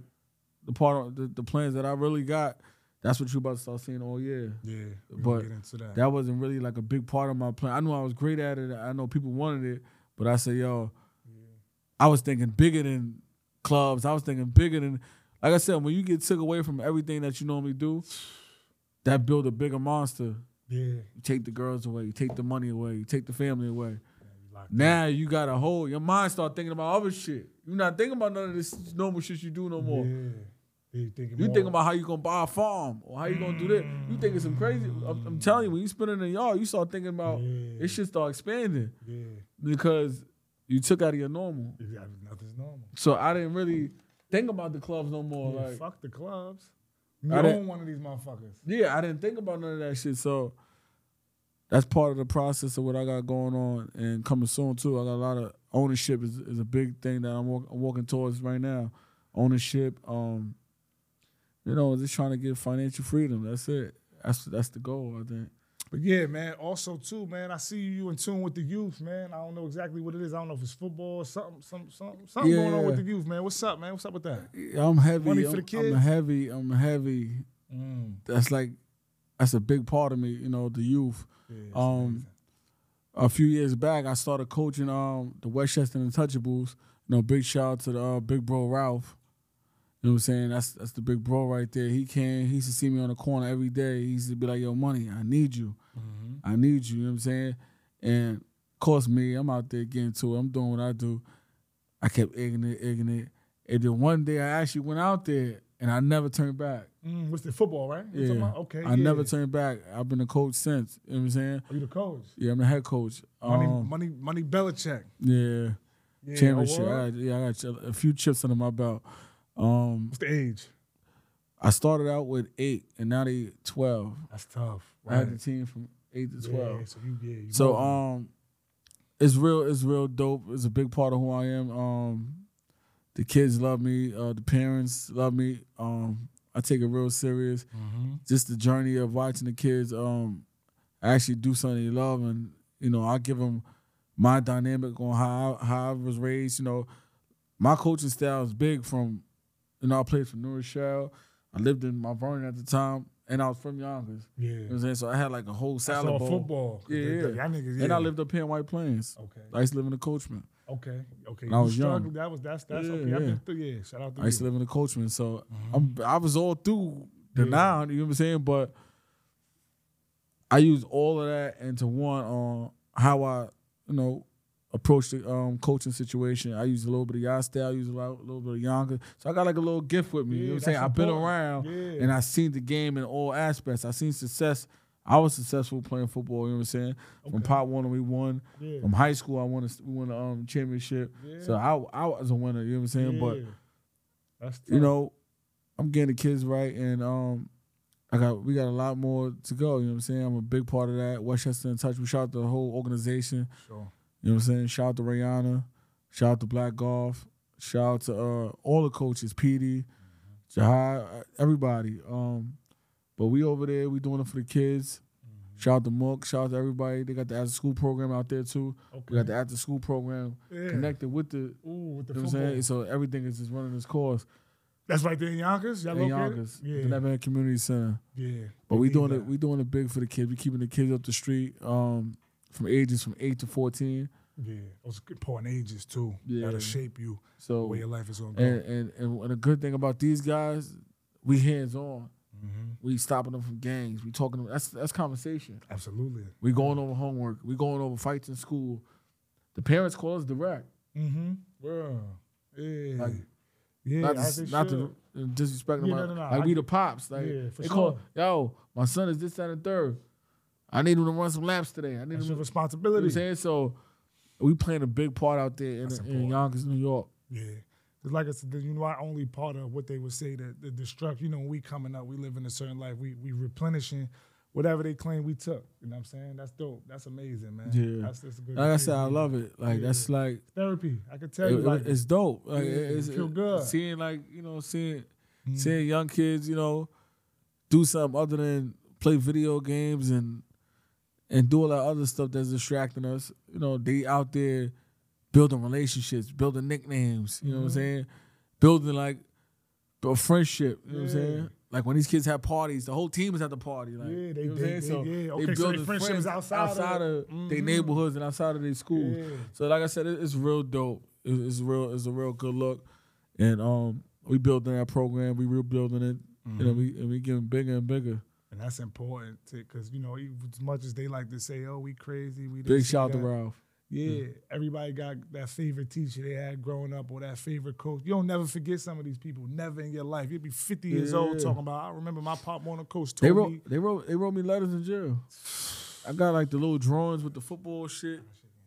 the part of the, the plans that I really got. That's what you about to start seeing all year. Yeah. But that. That wasn't really like a big part of my plan. I knew I was great at it. I know people wanted it, but I said, yo, I was thinking bigger than clubs. I was thinking bigger than, like I said, when you get took away from everything that you normally do, that build a bigger monster. Yeah. You take the girls away, you take the money away, you take the family away. Locked Now you got a whole your mind start thinking about other shit. You're not thinking about none of this normal shit you do no more. Yeah. You thinking You more- think about how you gonna buy a farm or how you gonna do that. You thinking some crazy. I'm, I'm telling you, when you spend it in the yard, you start thinking about Yeah. it should start expanding Yeah. because you took out of your normal. Yeah, Nothing's normal. So I didn't really think about the clubs no more. Yeah, like, fuck the clubs. You I own one of these motherfuckers. yeah, I didn't think about none of that shit. So that's part of the process of what I got going on and coming soon too. I got a lot of ownership is, is a big thing that I'm, walk, I'm walking towards right now. Ownership, um, you know, just trying to get financial freedom. That's it. That's that's the goal. I think. But yeah, man. Also, too, man. I see you in tune with the youth, man. I don't know exactly what it is. I don't know if it's football or something, some, something, something going on with the youth, man. What's up, man? What's up with that? I'm heavy. Money for I'm, the kids? I'm heavy. I'm heavy Mm. that's like that's a big part of me. You know, the youth. Yeah, Um, a few years back, I started coaching um the Westchester Untouchables. You know, big shout out to the uh, big bro Ralph. You know what I'm saying? That's that's the big bro right there. He came. He used to see me on the corner every day. He used to be like, "Yo, money, I need you. Mhm. I need you." You know what I'm saying? And of course, me, I'm out there getting to it. I'm doing what I do. I kept egging it, egging it. And then one day, I actually went out there and I never turned back. Mm, what's the football, right? Yeah. Okay. I yeah. never turned back. I've been a coach since. You know what I'm saying? Are you the coach? Yeah, I'm the head coach. Money, Um, money, money. Belichick. yeah. Yeah, championship. I yeah, I got a few chips under my belt. Um, What's the age? I started out with eight, and now they twelve. That's tough. I had the team from eight to twelve. Yeah, so you, yeah, you So um, it's real. It's real dope. It's a big part of who I am. Um, the kids love me. Uh, the parents love me. Um, I take it real serious. Mhm. Just the journey of watching the kids. Um, actually do something they love, and you know, I give them my dynamic on how I, how I was raised. You know, my coaching style is big from. You know, I played for New Rochelle. I lived in Mount Vernon at the time, and I was from Yonkers. yeah. You know what I'm saying? So I had like a whole I salad saw bowl. football. Yeah, yeah. Niggas, yeah. And I lived up here in White Plains. Okay. I used to live in the Coachman. Okay. Okay. I You was young. That was that's that's Yeah, okay. I've been through. Yeah. Shout out to I used to live in the Coachman. So mm-hmm. I'm, I was all through the Yeah. nine, you know what I'm saying? But I use all of that into one on how I, you know, approach the um, coaching situation. I use a little bit of y'all style, I use a lot- a little bit of Yonkers. So I got like a little gift with me. you know what I'm saying? I've been around Yeah. and I seen the game in all aspects. I seen success. I was successful playing football, you know what I'm saying? From Okay. pot one we won. Yeah. From high school I won a, we won a um, championship. So I I was a winner, you know what I'm saying? But Yeah. that's you know, I'm getting the kids right, and um, I got we got a lot more to go. You know what I'm saying? I'm a big part of that. Westchester in touch. We shout out the whole organization. Sure. You know what I'm saying? Shout out to Rihanna. Shout out to Black Golf. Shout out to uh, all the coaches, PD, Jahai, uh, everybody. Um, but we over there, we doing it for the kids. Shout out to Mook. Shout out to everybody. They got the after school program out there too. Okay. We got the after school program Yeah. connected with the. Ooh, with the You know what I'm saying? So everything is just running its course. That's right there in Yonkers. Y'all in? Yonkers, Yeah. the Nepperhan Community Center. Yeah. But we doing that. it. We doing it big for the kids. We keeping the kids up the street, um, from ages from eight to fourteen. Yeah. Those important ages too. Yeah. That'll shape you So where your life is gonna go. and, and and and a good thing about these guys, we hands on. hmm We stopping them from gangs. We talking. To, that's that's conversation. Absolutely. We going over homework. We going over fights in school. The parents call us direct. Mm-hmm. Well, yeah. Like, yeah. not to, not should. to disrespect them. Yeah, like no, no, no. like I we the pops. Like Yeah, for they sure. call, yo, my son is this, that, and third. I need him to run some laps today. I need That's him to You know responsibility. what I'm saying? So we playing a big part out there in, in. Yonkers, New York. Yeah. Cause like I said, you know, not only part of what they would say that the destruct, you know, when we coming up, we live in a certain life, we we replenishing whatever they claim we took. You know what I'm saying? That's dope. That's amazing, man. Yeah. That's, that's a good Like I said, I love it. Like Yeah. that's like therapy. I can tell it- you, like it's dope. Like Yeah, it's, you feel good. Seeing like you know, seeing Mhm. seeing young kids, you know, do something other than play video games and and do all that other stuff that's distracting us. You know, they out there building relationships, building nicknames. You know what I'm Mhm. saying? Building like a friendship. You know what I'm saying? Like when these kids have parties, the whole team is at the party. Like, Yeah, they- you know they- they- yeah. Okay, so they building friendships friends outside of- of, their Mhm. neighborhoods and outside of their schools. Yeah. So like I said, it- it's real dope. It- It's real. It's a real good look, and um, we building that program. We real building it, Mm-hmm. you know. We and we getting bigger and bigger. And that's important because you know, even as much as they like to say, "Oh, we crazy," we Big shout out to. Ralph. Yeah, everybody got that favorite teacher they had growing up or that favorite coach. You don't never forget some of these people. Never in your life. You'd be 50 years old talking about, I remember my pop Warner coach They told wrote. me. They wrote. They wrote me letters in jail. I got like the little drawings with the football shit.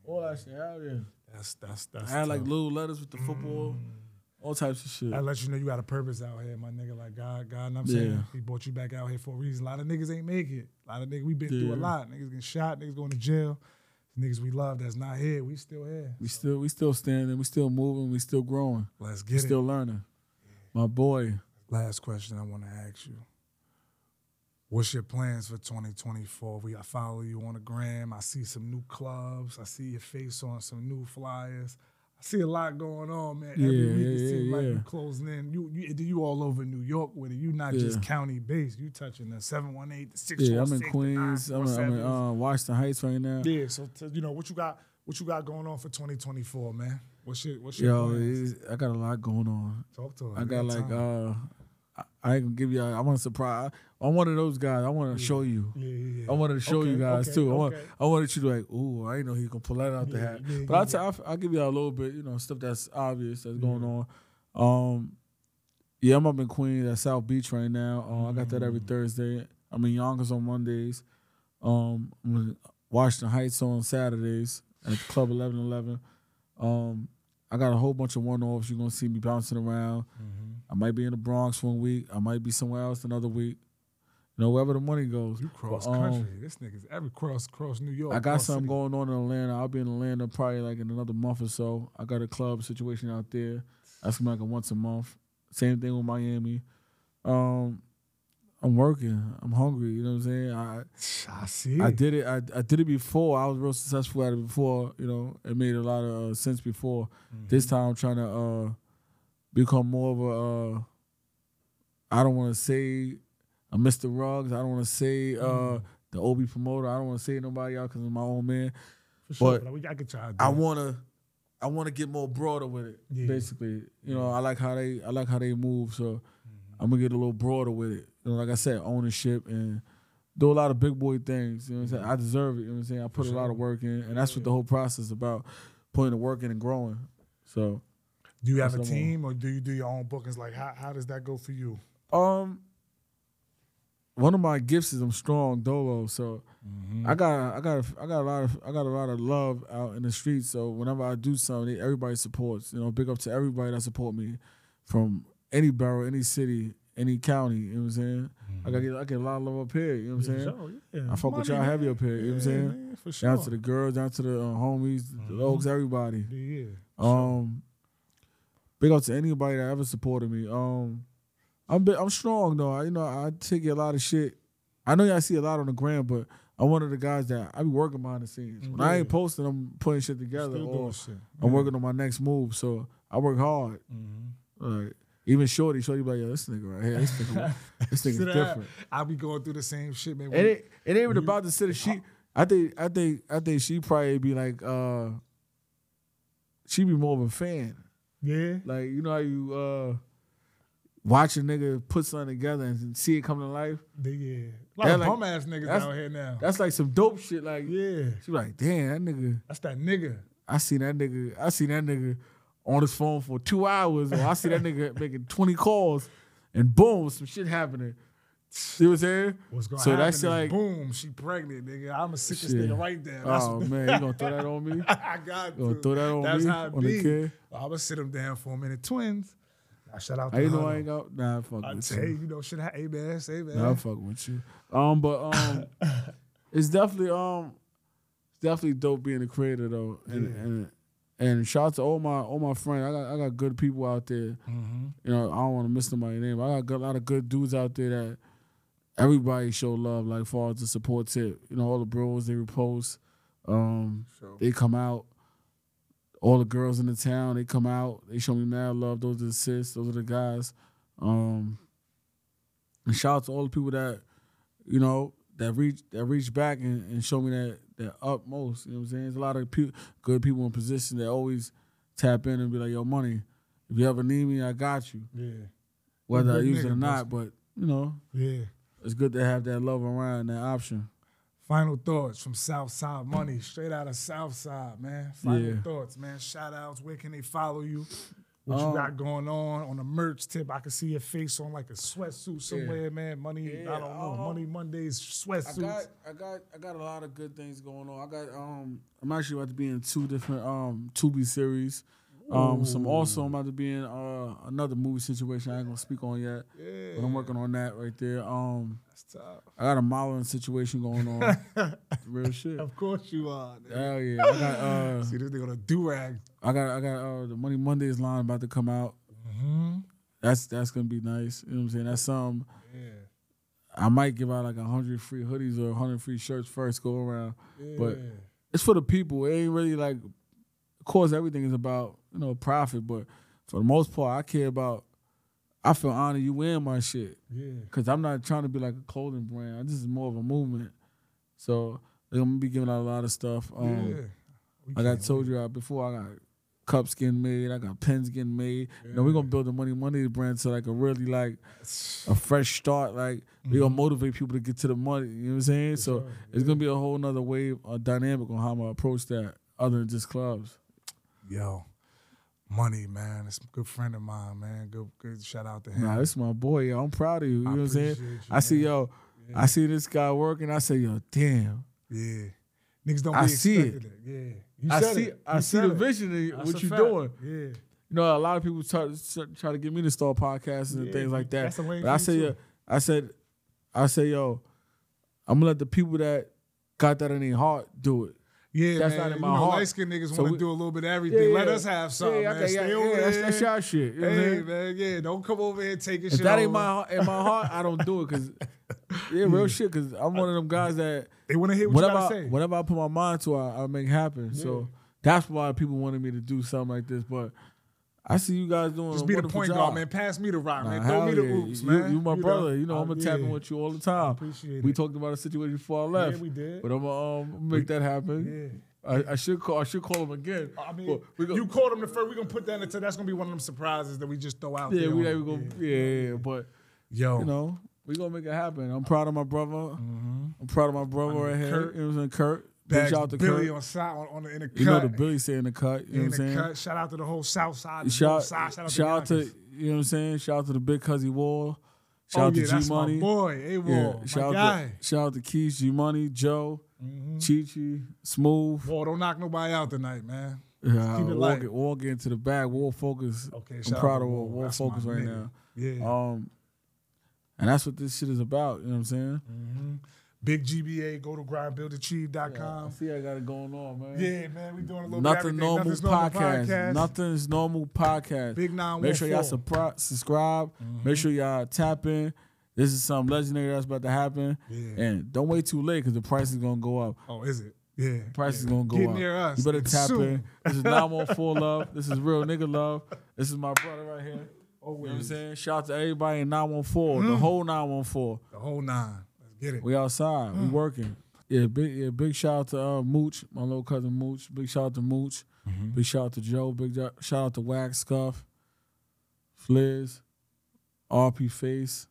All that shit out there. That's that's that's. I had like little letters with the football. Mm. All types of shit. I let you know you got a purpose out here, my nigga. Like God, God, what I'm Yeah. saying? He brought you back out here for a reason. A lot of niggas ain't make it. A lot of niggas, we been through a Yeah. lot. Niggas getting shot, niggas going to jail. Niggas we love that's not here. We still here. We still. We still standing. We still moving. We still growing. Let's We get it. still learning. My boy. Last question I want to ask you. What's your plans for 2024? We I follow you on the gram. I see some new clubs. I see your face on some new flyers. I see a lot going on, man. Yeah, Every week yeah, it seems yeah, like you closing in. You you you all over New York with it. You not just county based. You touching the seven one eight, the six Yeah, I'm in Queens. I'm, in- I'm in uh, Washington Heights right now. Yeah, so t- you know what you got. What you got going on for 2024, man? What's your what's your Yo, I got a lot going on. Talk to us. I got like time. uh, I, ain't gonna give you. I want to surprise. I'm one of those guys. I want to show you. yeah, yeah, yeah. I wanted to show you guys okay, too. I want, okay. I wanted you to like, ooh, I didn't know he could pull that out the hat. yeah, but yeah, I'll, t- I'll, I'll give you a little bit, you know, stuff that's obvious that's going on. Um, yeah, I'm up in Queens at South Beach right now. Uh, I got that Mm. every Thursday. I'm in Yonkers on Mondays. Um, I'm in Washington Heights on Saturdays at Club 1111. Um, I got a whole bunch of one-offs. You're gonna see me bouncing around. Mm-hmm. I might be in the Bronx one week. I might be somewhere else another week. You know, wherever the money goes. You cross But, um, country. this nigga's every cross cross New York. I got something city. going on in Atlanta. I'll be in Atlanta probably like in another month or so. I got a club situation out there. That's like a once a month. Same thing with Miami. Um, I'm working. I'm hungry. You know what I'm saying? I I see. I did it. I, I did it before. I was real successful at it before. You know, it made a lot of uh, sense before. This time I'm trying to uh, become more of a. Uh, I don't want to say a Mr. Ruggs. I don't want to say uh, the OB promoter. I don't want to say nobody else because I'm my own man. For sure, but I idea. I wanna I wanna get more broader with it. Yeah. Basically. You know, I like how they I like how they move. So I'm gonna get a little broader with it. You know, like I said, ownership and do a lot of big boy things. You know what I'm saying? I deserve it. You know what I'm saying? I put a lot of work in and that's what the whole process is about. Putting the work in and growing. So do you have a That's what I'm on. team or do you do your own bookings? Like how how does that go for you? um one of my gifts is I'm strong dolo. So I got I got I got a lot of I got a lot of love out in the streets. So whenever I do something, everybody supports. You know, big up to everybody that support me from any borough, any city, any county. You know what I'm saying? I got get I get a lot of love up here. You know what I'm saying? Sure, yeah. I fuck with y'all heavy up here. You know what I'm saying? man, for sure. Down to the girls, down to the uh, homies, the dogs, everybody. yeah, yeah. Um, big up to anybody that ever supported me. Um, I'm bi- I'm strong though. I, you know, I take a lot of shit. I know y'all see a lot on the gram, but I'm one of the guys that I be working behind the scenes. When I ain't posting, I'm putting shit together, or shit. I'm working on my next move. So I work hard. Mm-hmm. Like even Shorty, Shorty be like, yo, this nigga right here, this nigga, this nigga's different. I be going through the same shit, man. It ain't, it ain't even you- about the city. She, I think, I think, I think she probably be like, uh, she be more of a fan. Yeah, Like you know how you uh watch a nigga put something together and see it come to life. yeah. A lot of like, bum ass niggas out here now. That's like some dope shit. Like Yeah, she like, damn, that nigga. that's that nigga. I see that nigga. I see that nigga on his phone for two hours, or I see that nigga making twenty calls, and boom, some shit happening. See what I'm saying? What's going So happen that's like- boom, she pregnant, nigga. I'm a sickest Shit. nigga right there. That's Oh man, you gonna throw that on me? I got You gonna to. throw that on That's me? how it on the be. kid? I'm gonna sit them down for a minute. Twins. I shout out. You know I ain't got? Nah, I fuck I with tell you. you, you know, shit. Hey man, say man. Nah, I fuck with you. Um, but um, it's definitely um, it's definitely dope being a creator though, and Yeah. and and shout out to all my all my friends. I got I got good people out there. Mm-hmm. You know, I don't want to miss nobody's name. I got a lot of good dudes out there that everybody show love, like far as the support tip. You know, all the bros they repost. Um, Sure. they come out. All the girls in the town, they come out. They show me mad love. Those are the sis. Those are the guys. Um, and shout out to all the people that, you know, that reach that reach back and, and show me that that utmost. You know what I'm saying? There's a lot of pe- good people in position that always tap in and be like, "Yo, money, if you ever need me, I got you." Yeah, Whether I use it or not, but you know, yeah. It's good to have that love around that option. Final thoughts from Southside Money, straight out of Southside, man. Final Yeah. thoughts, man. Shout outs. Where can they follow you? What Um, you got going on on the merch tip? I can see your face on like a sweatsuit somewhere, man. Money, Yeah, I don't know. um, Money Mondays I sweatsuits. got, I got, I got a lot of good things going on. I got, um, I'm actually about to be in two different um Tubi series. Um, some also I'm about to be in uh another movie situation I ain't gonna speak on yet, yeah, but I'm working on that right there. Um, that's tough. I got a modeling situation going on. Real shit. Of course you are. Hell yeah. I got uh, See this nigga on a do rag. I got, I got uh the Money Mondays line about to come out. Mm-hmm. That's that's gonna be nice. You know what I'm saying? That's something. Yeah. I might give out like hundred free hoodies or hundred free shirts first go around. yeah. But- It's for the people. It ain't really like. Of course, everything is about you know profit, but for the most part, I care about. I feel honored you wearing my shit Yeah. because I'm not trying to be like a clothing brand. This is more of a movement. So I'm gonna be giving out a lot of stuff. Um, yeah. We like I told you before, I got cups getting made. I got pens getting made. You know, we're gonna build the money money brand so like a really like a fresh start. Like we gonna motivate people to get to the money. You know what I'm saying? so sure, it's gonna be a whole nother wave, a dynamic on how I'm gonna approach that, other than just clubs. Yo, money, man. It's a good friend of mine, man. Good, good shout out to him. Nah, this is my boy. Yo. I'm proud of you. You know what I'm saying? you, I see man. yo, I see this guy working. I say yo, damn. Yeah. Niggas don't I be see it. it. Yeah. You I said see, it. I You see the it. vision of That's what a you fact. doing. Yeah. You know, a lot of people try try to get me to start podcasts and Yeah, things like that. that's a lane But I for say, yo. I said, I say, yo, I'm gonna let the people that got that in their heart do it. Yeah, That's man. not in my you know, heart. light skinned niggas So want to do a little bit of everything. Let us have something, yeah, man. okay, Stay yeah, over yeah, there. That's, that's y'all shit. You know Hey, saying? man, yeah, don't come over here taking If shit that ain't my heart- in my heart, I don't do it because yeah, real shit. Because I'm one of them guys that They want to hear what whatever you I, say. whatever I put my mind to, I, I make happen. So that's why people wanted me to do something like this. But I see you guys doing Just a be the point guard, man. Pass me the rock, Nah, man. Throw me the yeah. oops, you, man. You my brother. You know, I'm gonna tap in with you all the time. appreciate we it. talked about a situation before I left. Yeah, we did. But I'm gonna um, make that happen. I, I should call. I should call him again. I mean, But we go, you called him the first. We're gonna put that into that's gonna be one of them surprises that we just throw out yeah, there. we, we it. go. Yeah, yeah, yeah. But Yo, you know, we gonna make it happen. I'm proud of my brother. I'm proud of my brother right here. Kurt. You know what I'm saying? Kurt. Bags shout out to Billy Kurt. on side on, on the in the cut. You know the Billy say in the cut. You know what I'm saying? cut. Shout out to the whole South Side. the Shout, side. Shout out shout out to, to you know what I'm saying. Shout out to the big Cuzzy Wall. Shout oh out yeah, to G Money. my boy. A Yeah, Wall, shout out. Mm-hmm. to shout out to Keys, G Money, Joe, Chi Chi, Smooth. Wall, don't knock nobody out tonight, man. Yeah, Keep it we'll get, we'll get into the bag. We'll focus. Okay, I'm shout out proud of Wall. That's focus right nigga. now. Yeah. Um, and that's what this shit is about. You know what I'm saying? Big GBA. Go to grindbuildachieve.com. see, I got it going on, man. Yeah, man, we doing a little Nothing bit normal Nothing's normal podcast. podcast. Nothing's normal podcast. Big nine Make sure y'all one four. supri- subscribe. Make sure y'all tap in. This is something legendary that's about to happen. Yeah. And don't wait too late because the price is gonna go up. Oh, is it? Yeah. Price is gonna go Get up. near us. You better tap soon. in. This is 914 love. This is real nigga love. This is my brother right here. You know what I'm saying? Shout out to everybody in 914, Mm. the whole 914. The whole nine. Let's get it. We outside. Mm. We working. Yeah, big yeah, big shout out to uh, Mooch, my little cousin Mooch. Big shout out to Mooch. Mm-hmm. Big shout out to Joe. Big jo- shout out to Wax Scuff, Fliz, RP Face.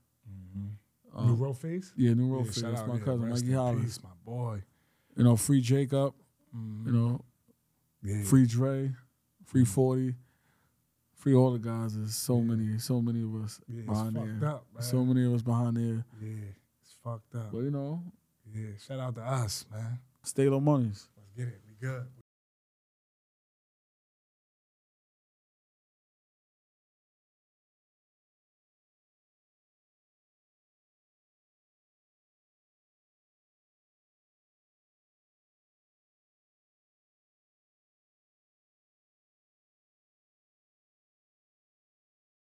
New Row Face? Yeah, New Road Yeah, Face. That's out, my yeah, cousin, rest Mikey in Hollis. my boy. You know, free Jacob. Mm-hmm. You know, Yeah. free Dre, free Forty, free all the guys. There's so many, so many of us Yeah, behind fucked there. up, man. So many of us behind there. Yeah, it's fucked up. But you know, Yeah, shout out to us, man. StayLow Moneyz. Let's get it. We good.